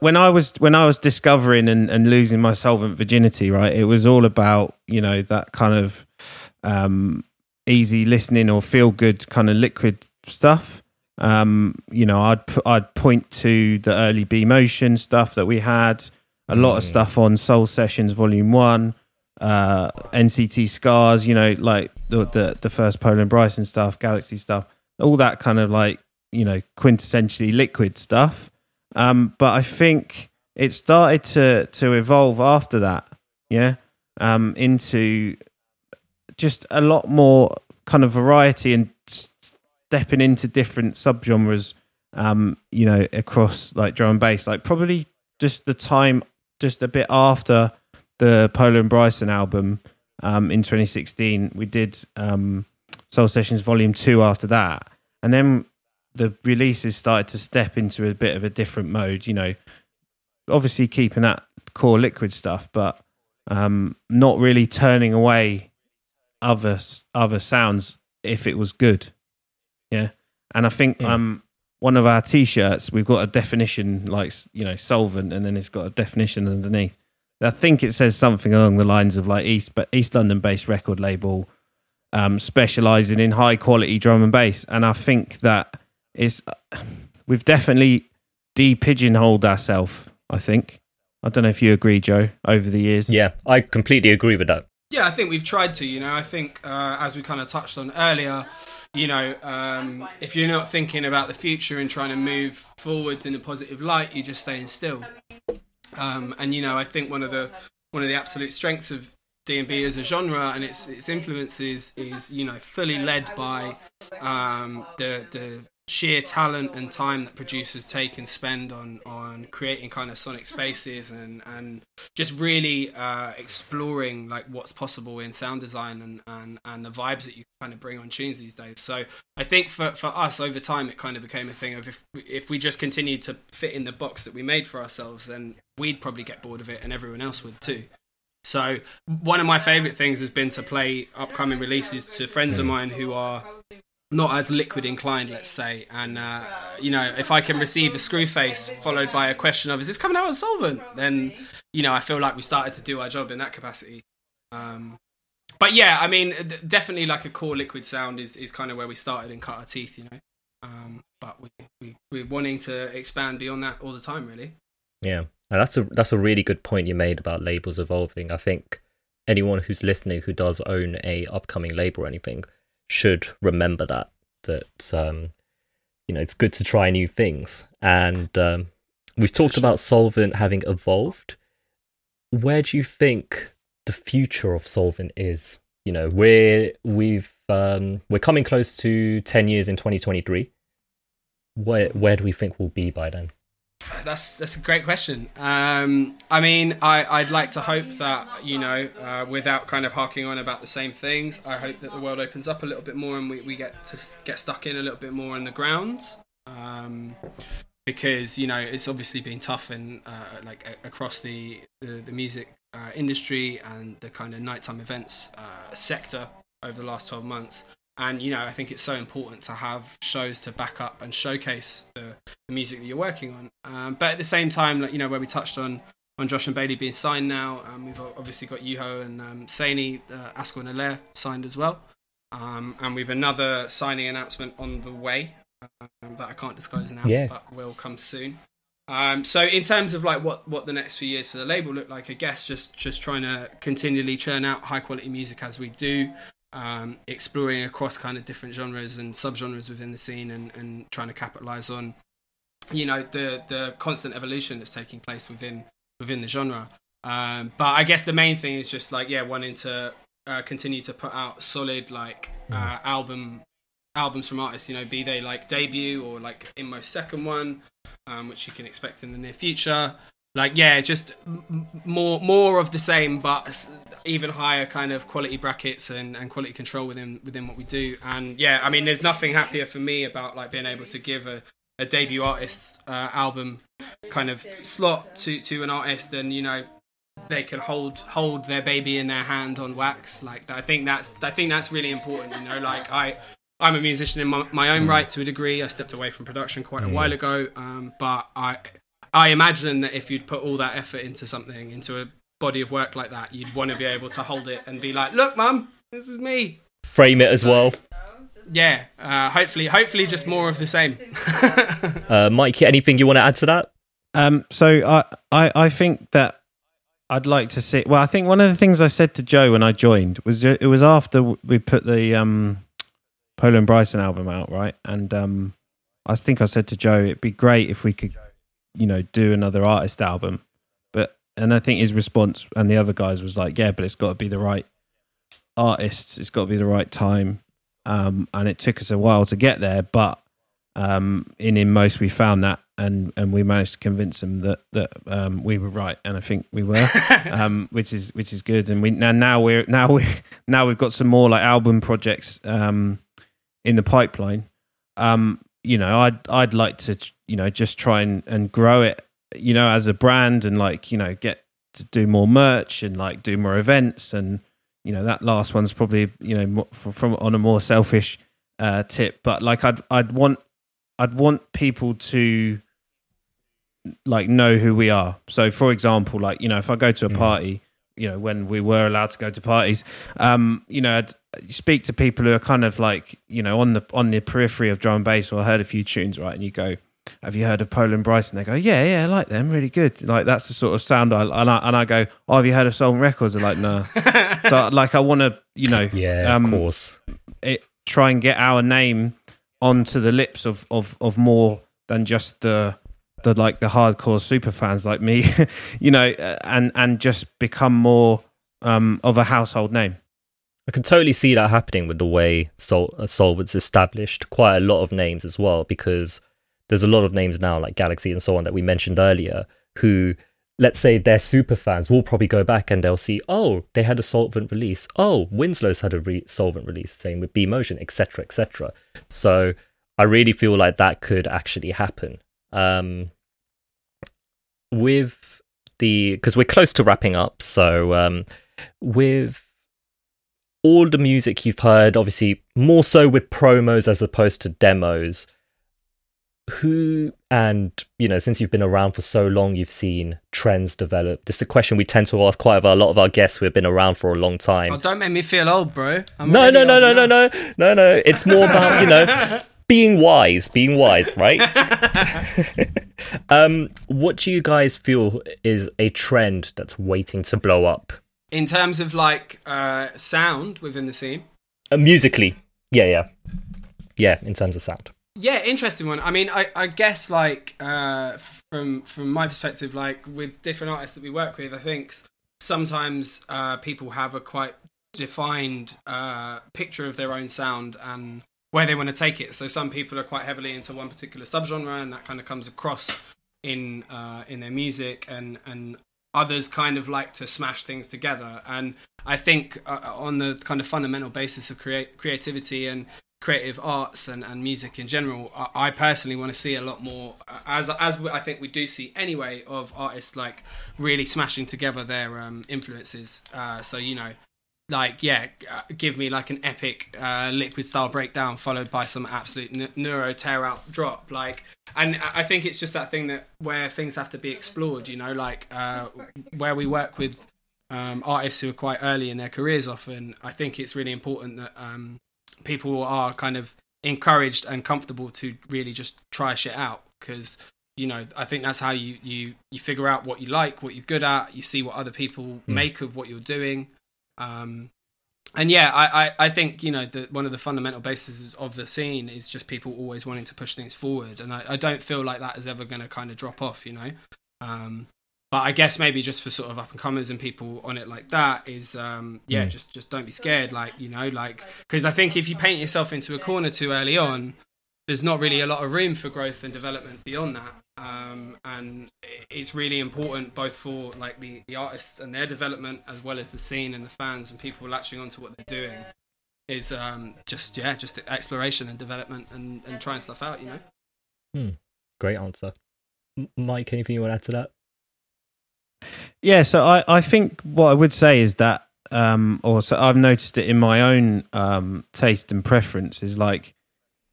when I was when I was discovering and, and losing my Soulvent virginity, right, it was all about you know that kind of um, easy listening or feel good kind of liquid stuff. Um, you know, I'd p- I'd point to the early B motion stuff that we had, a lot of Mm. stuff on Soul Sessions Volume One, uh, NCT Scars. You know, like the the, the first Pola and Bryson stuff, Galaxy stuff, all that kind of like you know quintessentially liquid stuff. Um, but I think it started to to evolve after that, yeah, um, into just a lot more kind of variety and stepping into different subgenres. Um, you know, across like drum and bass, like probably just the time, just a bit after the Pola and Bryson album um, in 2016, we did um, Soul Sessions Volume Two after that, and then the releases started to step into a bit of a different mode. You know, obviously keeping that core liquid stuff, but um, not really turning away other other sounds if it was good. Yeah, and I think Mm. um, one of our t-shirts we've got a definition like you know Soulvent, and then it's got a definition underneath. I think it says something along the lines of like East but East London based record label um, specializing in high quality drum and bass, and I think that is *sighs* we've definitely de-pigeonholed ourselves. I think. I don't know if you agree, Joe. Over the years, Yeah, I completely agree with that. Yeah, I think we've tried to. You know, I think uh, as we kind of touched on earlier, you know, um, if you're not thinking about the future and trying to move forwards in a positive light, you're just staying still. Um, and you know, I think one of the one of the absolute strengths of D and B as a genre and its its influences is you know fully led by um, the the sheer talent and time that producers take and spend on on creating kind of sonic spaces and and just really uh, exploring like what's possible in sound design and, and and the vibes that you kind of bring on tunes these days. So I think for for us over time it kind of became a thing of if if we just continued to fit in the box that we made for ourselves, then we'd probably get bored of it and everyone else would too. So one of my favorite things has been to play upcoming releases to friends of mine who are not as liquid inclined, let's say. And uh, you know, if I can receive a screw face followed by a question of "Is this coming out on Soulvent?" then you know, I feel like we started to do our job in that capacity. Um, but yeah, I mean, definitely like a core liquid sound is, is kind of where we started and cut our teeth, you know. Um, but we, we we're wanting to expand beyond that all the time, really. Yeah, and that's a that's a really good point you made about labels evolving. I think anyone who's listening who does own a upcoming label or anything should remember that that um, you know it's good to try new things. And um, we've talked about Soulvent having evolved. Where do you think the future of Soulvent is? You know, we're we've um, we're coming close to ten years in 2023. Where where do we think we'll be by then? That's that's a great question. Um, I mean, I, I'd like to hope that you know, uh, without kind of harking on about the same things, I hope that the world opens up a little bit more and we, we get to get stuck in a little bit more on the ground. Um, because you know it's obviously been tough in uh, like a- across the the, the music uh, industry and the kind of nighttime events uh, sector over the last 12 months and you know i think it's so important to have shows to back up and showcase the, the music that you're working on. Um, but at the same time like you know where we touched on on josh and bailey being signed now um, we've obviously got yuho and um, Saini, uh, Asko and Alaire signed as well. Um, and we've another signing announcement on the way um, that i can't disclose now Yeah. but will come soon. Um, so in terms of like what, what the next few years for the label look like, I guess just just trying to continually churn out high quality music as we do, um, exploring across kind of different genres and subgenres within the scene, and, and trying to capitalize on, you know, the the constant evolution that's taking place within within the genre. Um, but I guess the main thing is just like yeah, wanting to uh, continue to put out solid like uh, album albums from artists, you know, be they like debut or like in my second one, um, which you can expect in the near future. Like yeah, just m- more more of the same, but even higher kind of quality brackets and, and quality control within within what we do. And yeah, I mean, there's nothing happier for me about like being able to give a, a debut artist uh, album kind of slot to to an artist, and you know they can hold hold their baby in their hand on wax. Like I think that's I think that's really important. You know, like I I'm a musician in my, my own right to a degree. I stepped away from production quite a while ago, um, but I I imagine that if you'd put all that effort into something, into a body of work like that, you'd want to be able to hold it and be like, "Look, mum, this is me." Frame it as well. Yeah, uh, hopefully, hopefully, just more of the same. *laughs* Uh, Mike, anything you want to add to that? Um, so I, I, I think that I'd like to see. Well, I think one of the things I said to Joe when I joined was it was after we put the um, Pola and Bryson album out, right? And um, I think I said to Joe, it'd be great if we could, you know, do another artist album. But and I think his response and the other guys was like, yeah, but it's got to be the right artists. It's got to be the right time. Um, and it took us a while to get there, but um, in Inmost we found that, and and we managed to convince them that that um, we were right, and I think we were, *laughs* um, which is which is good. And we now now we're now we *laughs* now we've got some more like album projects um, in the pipeline. Um, you know, I'd I'd like to you know just try and, and grow it, you know, as a brand, and like you know get to do more merch and like do more events, and you know that last one's probably you know from, from on a more selfish uh, tip, but like I'd I'd want I'd want people to like know who we are. So, for example, like you know, if I go to a party, you know, when we were allowed to go to parties, um, you know, I'd speak to people who are kind of like you know on the on the periphery of drum and bass or heard a few tunes, right? And you go, "Have you heard of Pola and Bryson?" They go, "Yeah, yeah, I like them, really good." Like that's the sort of sound I and I, and I go, "Oh, have you heard of Soulvent Records?" They're like, "No." *laughs* so, like, I want to, you know, Yeah, um, of course. it try and get our name onto the lips of of of more than just the the like the hardcore super fans like me *laughs* you know uh, and and just become more um of a household name I can totally see that happening with the way Sol- uh, Soulvent's established quite a lot of names as well, because there's a lot of names now, like Galaxy and so on, that we mentioned earlier, who, let's say they're super fans, will probably go back and they'll see, oh, they had a Soulvent release. Oh, Winslow's had a re- Soulvent release, same with B Motion, etc., etc. So I really feel like that could actually happen. Um, with the, because we're close to wrapping up, so um, with all the music you've heard, obviously more so with promos as opposed to demos. Who and you know since you've been around for so long you've seen trends develop. This is a question we tend to ask quite of a lot of our guests who have been around for a long time. Oh, don't make me feel old, bro. I'm no no no no no no no no. It's more about you know *laughs* being wise being wise right? *laughs* Um what do you guys feel is a trend that's waiting to blow up? In terms of like uh, sound within the scene. uh, musically. Yeah yeah. Yeah in terms of sound Yeah, interesting one. I mean, I, I guess like uh, from from my perspective, like with different artists that we work with, I think sometimes uh, people have a quite defined uh, picture of their own sound and where they want to take it. So some people are quite heavily into one particular subgenre, and that kind of comes across in uh, in their music, and and others kind of like to smash things together. And I think uh, on the kind of fundamental basis of create creativity and creative arts and, and music in general, I, I personally want to see a lot more, uh, as as I think we do see anyway, of artists like really smashing together their um, influences. Uh, so you know, like yeah, uh, give me like an epic uh, liquid style breakdown followed by some absolute n- neuro tear out drop. Like, and I I think it's just that thing that where things have to be explored. You know, like uh, where we work with um, artists who are quite early in their careers. Often, I think it's really important that um, people are kind of encouraged and comfortable to really just try shit out because you know i think that's how you you you figure out what you like what you're good at. You see what other people make of what you're doing. Um and yeah I, I i think you know that one of the fundamental bases of the scene is just people always wanting to push things forward. And i, I don't feel like that is ever going to kind of drop off you know? Um but I guess maybe just for sort of up and comers and people on it like that is, um, yeah, Mm. just just don't be scared, like you know, like because I think if you paint yourself into a corner too early on, there's not really a lot of room for growth and development beyond that. Um, and it's really important both for like the, the artists and their development as well as the scene and the fans and people latching onto what they're doing is um, just yeah just exploration and development and, and trying stuff out you know hmm. great answer mike anything you want to add to that Yeah, so I, I think what I would say is that, um, or so I've noticed it in my own um, taste and preference is like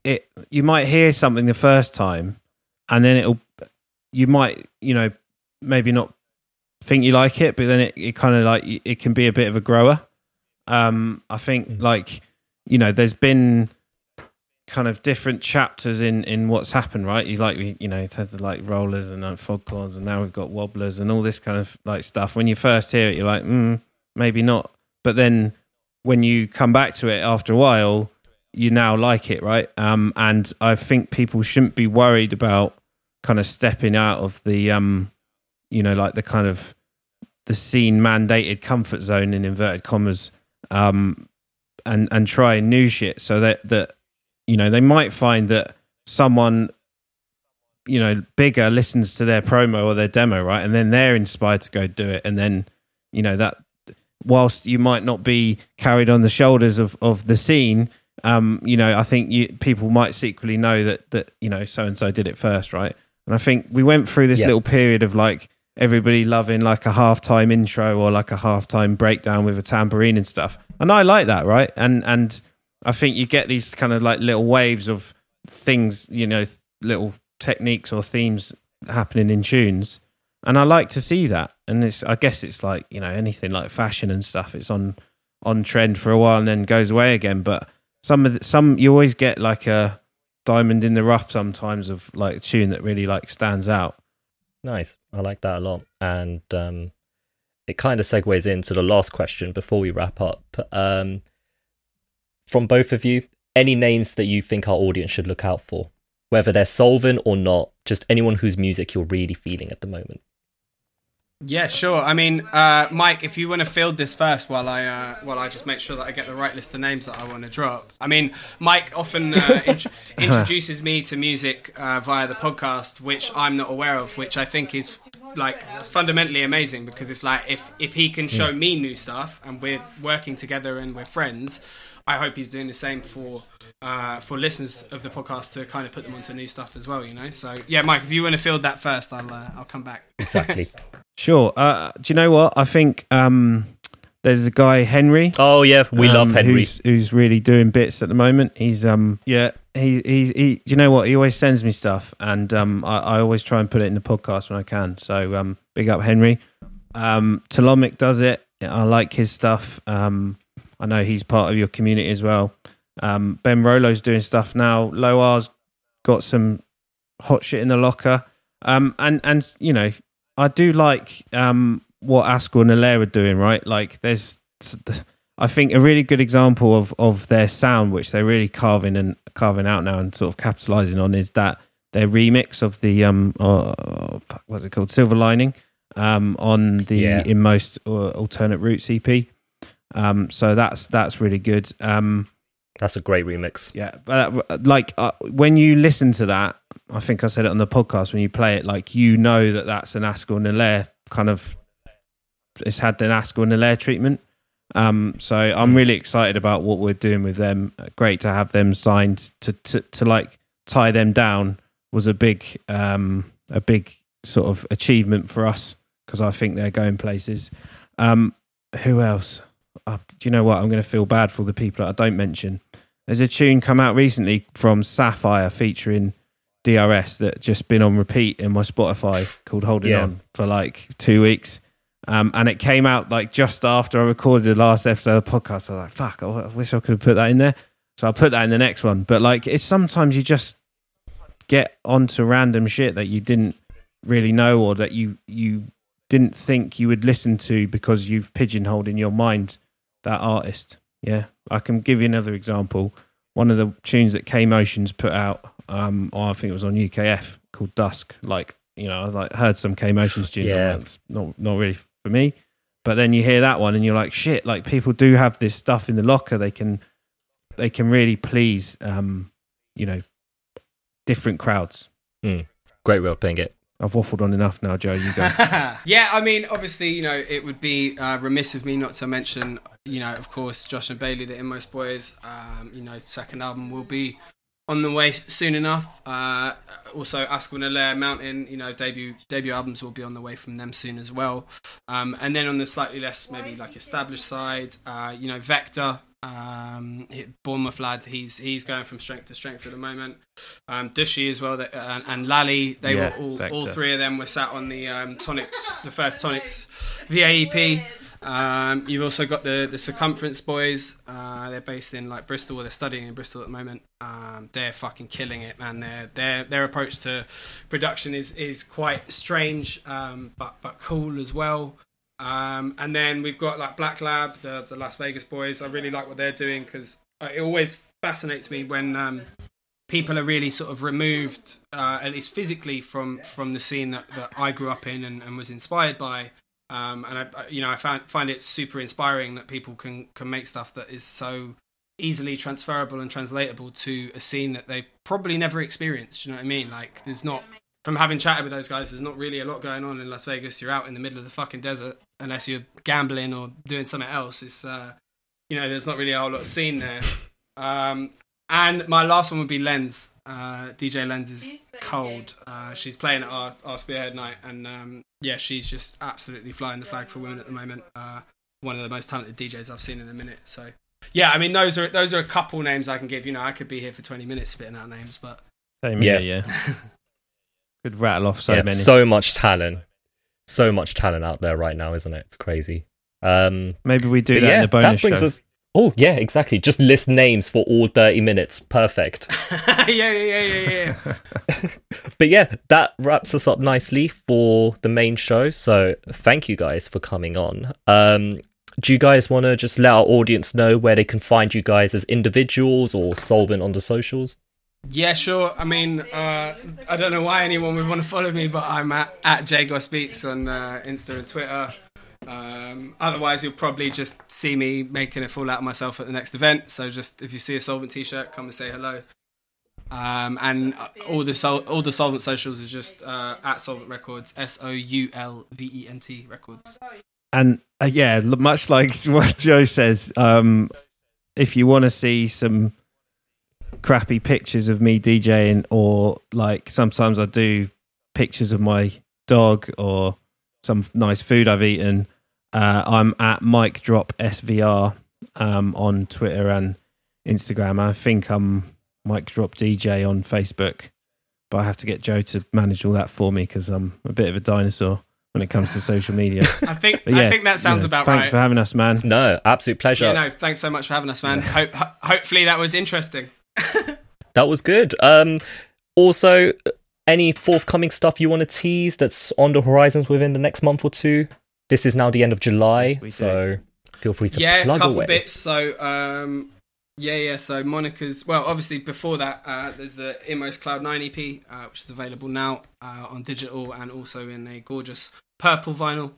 it. You might hear something the first time, and then it'll, you might, you know, maybe not think you like it, but then it, it kind of like it can be a bit of a grower. Um, I think Mm. like you know, there's been kind of different chapters in in what's happened, right? You like you know had the like rollers and like foghorns, and now we've got wobblers and all this kind of like stuff. When you first hear it, you're like, mm, maybe not, but then when you come back to it after a while, you now like it, right? Um, and I think people shouldn't be worried about kind of stepping out of the um, you know, like the kind of the scene mandated comfort zone in inverted commas, um, and and try new shit so that that you know they might find that someone you know bigger listens to their promo or their demo right? And then they're inspired to go do it. And then you know that whilst you might not be carried on the shoulders of of the scene um you know i think you people might secretly know that that you know so and so did it first right? And i think we went through this Yeah. little period of like everybody loving like a halftime intro or like a halftime breakdown with a tambourine and stuff. And i like that right? And and i think you get these kind of like little waves of things you know little techniques or themes happening in tunes and i like to see that and it's i guess it's like you know anything like fashion and stuff it's on on trend for a while and then goes away again but some of the, some you always get like a diamond in the rough sometimes of like a tune that really like stands out Nice. I like that a lot. And um, it kind of segues into the last question before we wrap up. Um, from both of you, any names that you think our audience should look out for, whether they're Soulvent or not, just anyone whose music you're really feeling at the moment. Yeah, sure. I mean, uh, Mike, if you want to field this first, while I uh, while I just make sure that I get the right list of names that I want to drop. I mean, Mike often uh, *laughs* int- introduces me to music uh, via the podcast, which I'm not aware of, which I think is like fundamentally amazing because it's like if if he can show me new stuff and we're working together and we're friends, I hope he's doing the same for. Uh, for listeners of the podcast to kind of put them onto new stuff as well, you know. So yeah, Mike, if you want to field that first, I'll uh, I'll come back. Exactly. *laughs* Sure. Uh, do you know what? I think um, there's a guy Henry. Oh yeah, we love um, Henry. who's, who's really doing bits at the moment. He's um yeah he he he. You know what? He always sends me stuff, and um I, I always try and put it in the podcast when I can. So um big up Henry. Um Telomic does it. I like his stuff. Um I know he's part of your community as well. Um Ben Rolo's doing stuff now. Loar's got some hot shit in the locker. Um and and you know I do like um what Askell and Alaire are doing. Right, like there's. I think a really good example of, of their sound, which they're really carving and carving out now and sort of capitalizing on, is that their remix of the um, uh, what's it called, Silver Lining, um, on the Yeah. Inmost uh, alternate routes EP. Um, so that's that's really good. Um, That's a great remix. yeah, but uh, like uh, when you listen to that, I think I said it on the podcast. When you play it, like you know that that's an Askell and Alaire kind of. It's had an Askell and Alaire treatment. Um, so I'm really excited about what we're doing with them. Great to have them signed to to, to like tie them down was a big um, a big sort of achievement for us because I think they're going places. Um, who else? Uh, do you know what? I'm going to feel bad for the people that I don't mention. There's a tune come out recently from Sapphire featuring DRS that just been on repeat in my Spotify called "Holding Yeah. On" for like two weeks. Um, and it came out like just after I recorded the last episode of the podcast. I was like, "Fuck! I I wish I could have put that in there." So I'll put that in the next one. But like, it's sometimes you just get onto random shit that you didn't really know or that you you didn't think you would listen to because you've pigeonholed in your mind that artist. Yeah, I can give you another example. One of the tunes that K Motionz put out, um, or I think it was on UKF called Dusk. Like you know, I like heard some K Motionz tunes. Yeah. Yeah, it's not not really for me. But then you hear that one and you're like, shit! Like people do have this stuff in the locker. They can they can really please, um, you know, different crowds. Great way of playing it. I've waffled on enough now, Joe. You go. *laughs* yeah, I mean, obviously, you know, it would be uh, remiss of me not to mention, you know, of course, Josh and Bailey, the Inmost Boys. Um, you know, second album will be on the way soon enough. Uh, also, Alaire Mountain, you know, debut debut albums will be on the way from them soon as well. Um, and then on the slightly less, maybe like established side, uh, you know, Vector. Um, Bournemouth lad, he's he's going from strength to strength at the moment. Um, Dushy as well, that, and, and Lally, they Yeah, were all, all three of them were sat on the um, Tonics, the first Tonics VAEP. Um, you've also got the the Circumference Boys. Uh, they're based in like Bristol. They're studying in Bristol at the moment. Um, they're fucking killing it, man. Their their their approach to production is is quite strange, um, but but cool as well. Um, and then we've got like Black Lab, the the Las Vegas boys. I really like what they're doing because it always fascinates me when um, people are really sort of removed, uh, at least physically, from from the scene that, that I grew up in and, and was inspired by. Um, and I, you know, I find find it super inspiring that people can can make stuff that is so easily transferable and translatable to a scene that they've probably never experienced. You know what I mean? Like, there's not from having chatted with those guys. There's not really a lot going on in Las Vegas. You're out in the middle of the fucking desert unless you're gambling or doing something else. It's uh, you know, there's not really a whole lot of scene there. Um, and my last one would be Lens. Uh, DJ Lens is cold. Uh, she's playing at our, our Spearhead night, and um, yeah, she's just absolutely flying the flag for women at the moment. Uh, one of the most talented DJs I've seen in a minute. So yeah, I mean those are those are a couple names I can give. You know, I could be here for 20 minutes spitting out names, but Same Yeah. here, yeah. *laughs* Could rattle off so yeah, many. so much talent, so much talent out there right now, isn't it? It's crazy. Um, Maybe we do that yeah, in the bonus that brings show. us. Oh yeah, exactly. Just list names for all thirty minutes. Perfect. *laughs* yeah, yeah, yeah, yeah, yeah. *laughs* But yeah, that wraps us up nicely for the main show. So thank you guys for coming on. Um, do you guys want to just let our audience know where they can find you guys as individuals or Soulvent on the socials? Yeah, sure. I mean, uh, I don't know why anyone would want to follow me, but I'm at, at Jagos Beats on uh, Insta and Twitter. Um, otherwise, you'll probably just see me making a fool out of myself at the next event. So, just if you see a Soulvent T-shirt, come and say hello. Um, and all the sol- all the Soulvent socials is just uh, at Soulvent Records, S O U L V E N T Records. And uh, yeah, much like *laughs* what Joe says, um, if you want to see some crappy pictures of me DJing, or like sometimes I do pictures of my dog or some nice food I've eaten, Uh, I'm at Mike Drop SVR um, on Twitter and Instagram. I think I'm Mike Drop DJ on Facebook, but I have to get Joe to manage all that for me because I'm a bit of a dinosaur when it comes to social media. *laughs* I think yeah, I think that sounds yeah, about thanks right. Thanks for having us, man. No, absolute pleasure. Yeah, no, thanks so much for having us, man. Hope, ho- hopefully that was interesting. *laughs* That was good. Um, also, any forthcoming stuff you want to tease that's on the horizons within the next month or two? This is now the end of July, Yes, so feel free to yeah, a plug couple away. bits. So, um, yeah, yeah. So Monica's. Well, obviously before that, uh, there's the Inmost Cloud Nine EP, uh, which is available now uh, on digital and also in a gorgeous purple vinyl.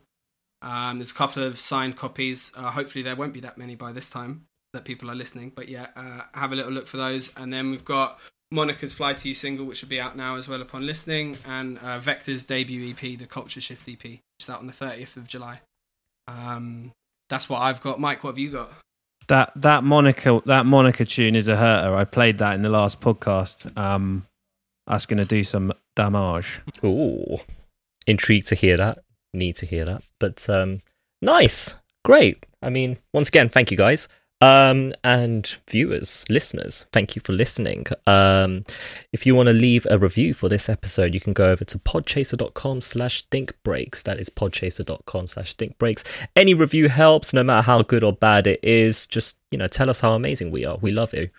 Um, there's a couple of signed copies. Uh, hopefully, there won't be that many by this time that people are listening. But yeah, uh, have a little look for those. And then we've got Monica's Fly to You single, which will be out now as well upon listening, and uh, Vector's debut EP, the Culture Shift EP, which is out on the 30th of July. Um, that's what I've got. Mike, what have you got? That that Monica that Monica tune is a hurter. I played that in the last podcast. Um, that's going to do some damage. Ooh, intrigued to hear that. Need to hear that. But um, nice, great. I mean, once again, thank you guys. Um, and viewers, listeners, thank you for listening. Um, if you want to leave a review for this episode, you can go over to podchaser.com slash thinkbreaks. That is podchaser.com slash thinkbreaks. Any review helps, no matter how good or bad it is. Just, you know, tell us how amazing we are. We love you.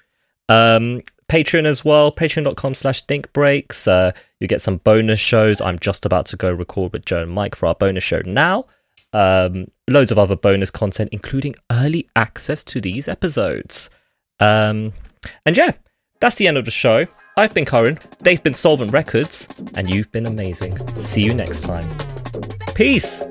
Um, Patreon as well, patreon.com slash thinkbreaks. Uh, you get some bonus shows. I'm just about to go record with Joe and Mike for our bonus show now. Um, loads of other bonus content, including early access to these episodes. Um, and yeah, that's the end of the show. I've been Curran, they've been Soulvent Records, and you've been amazing. See you next time. Peace!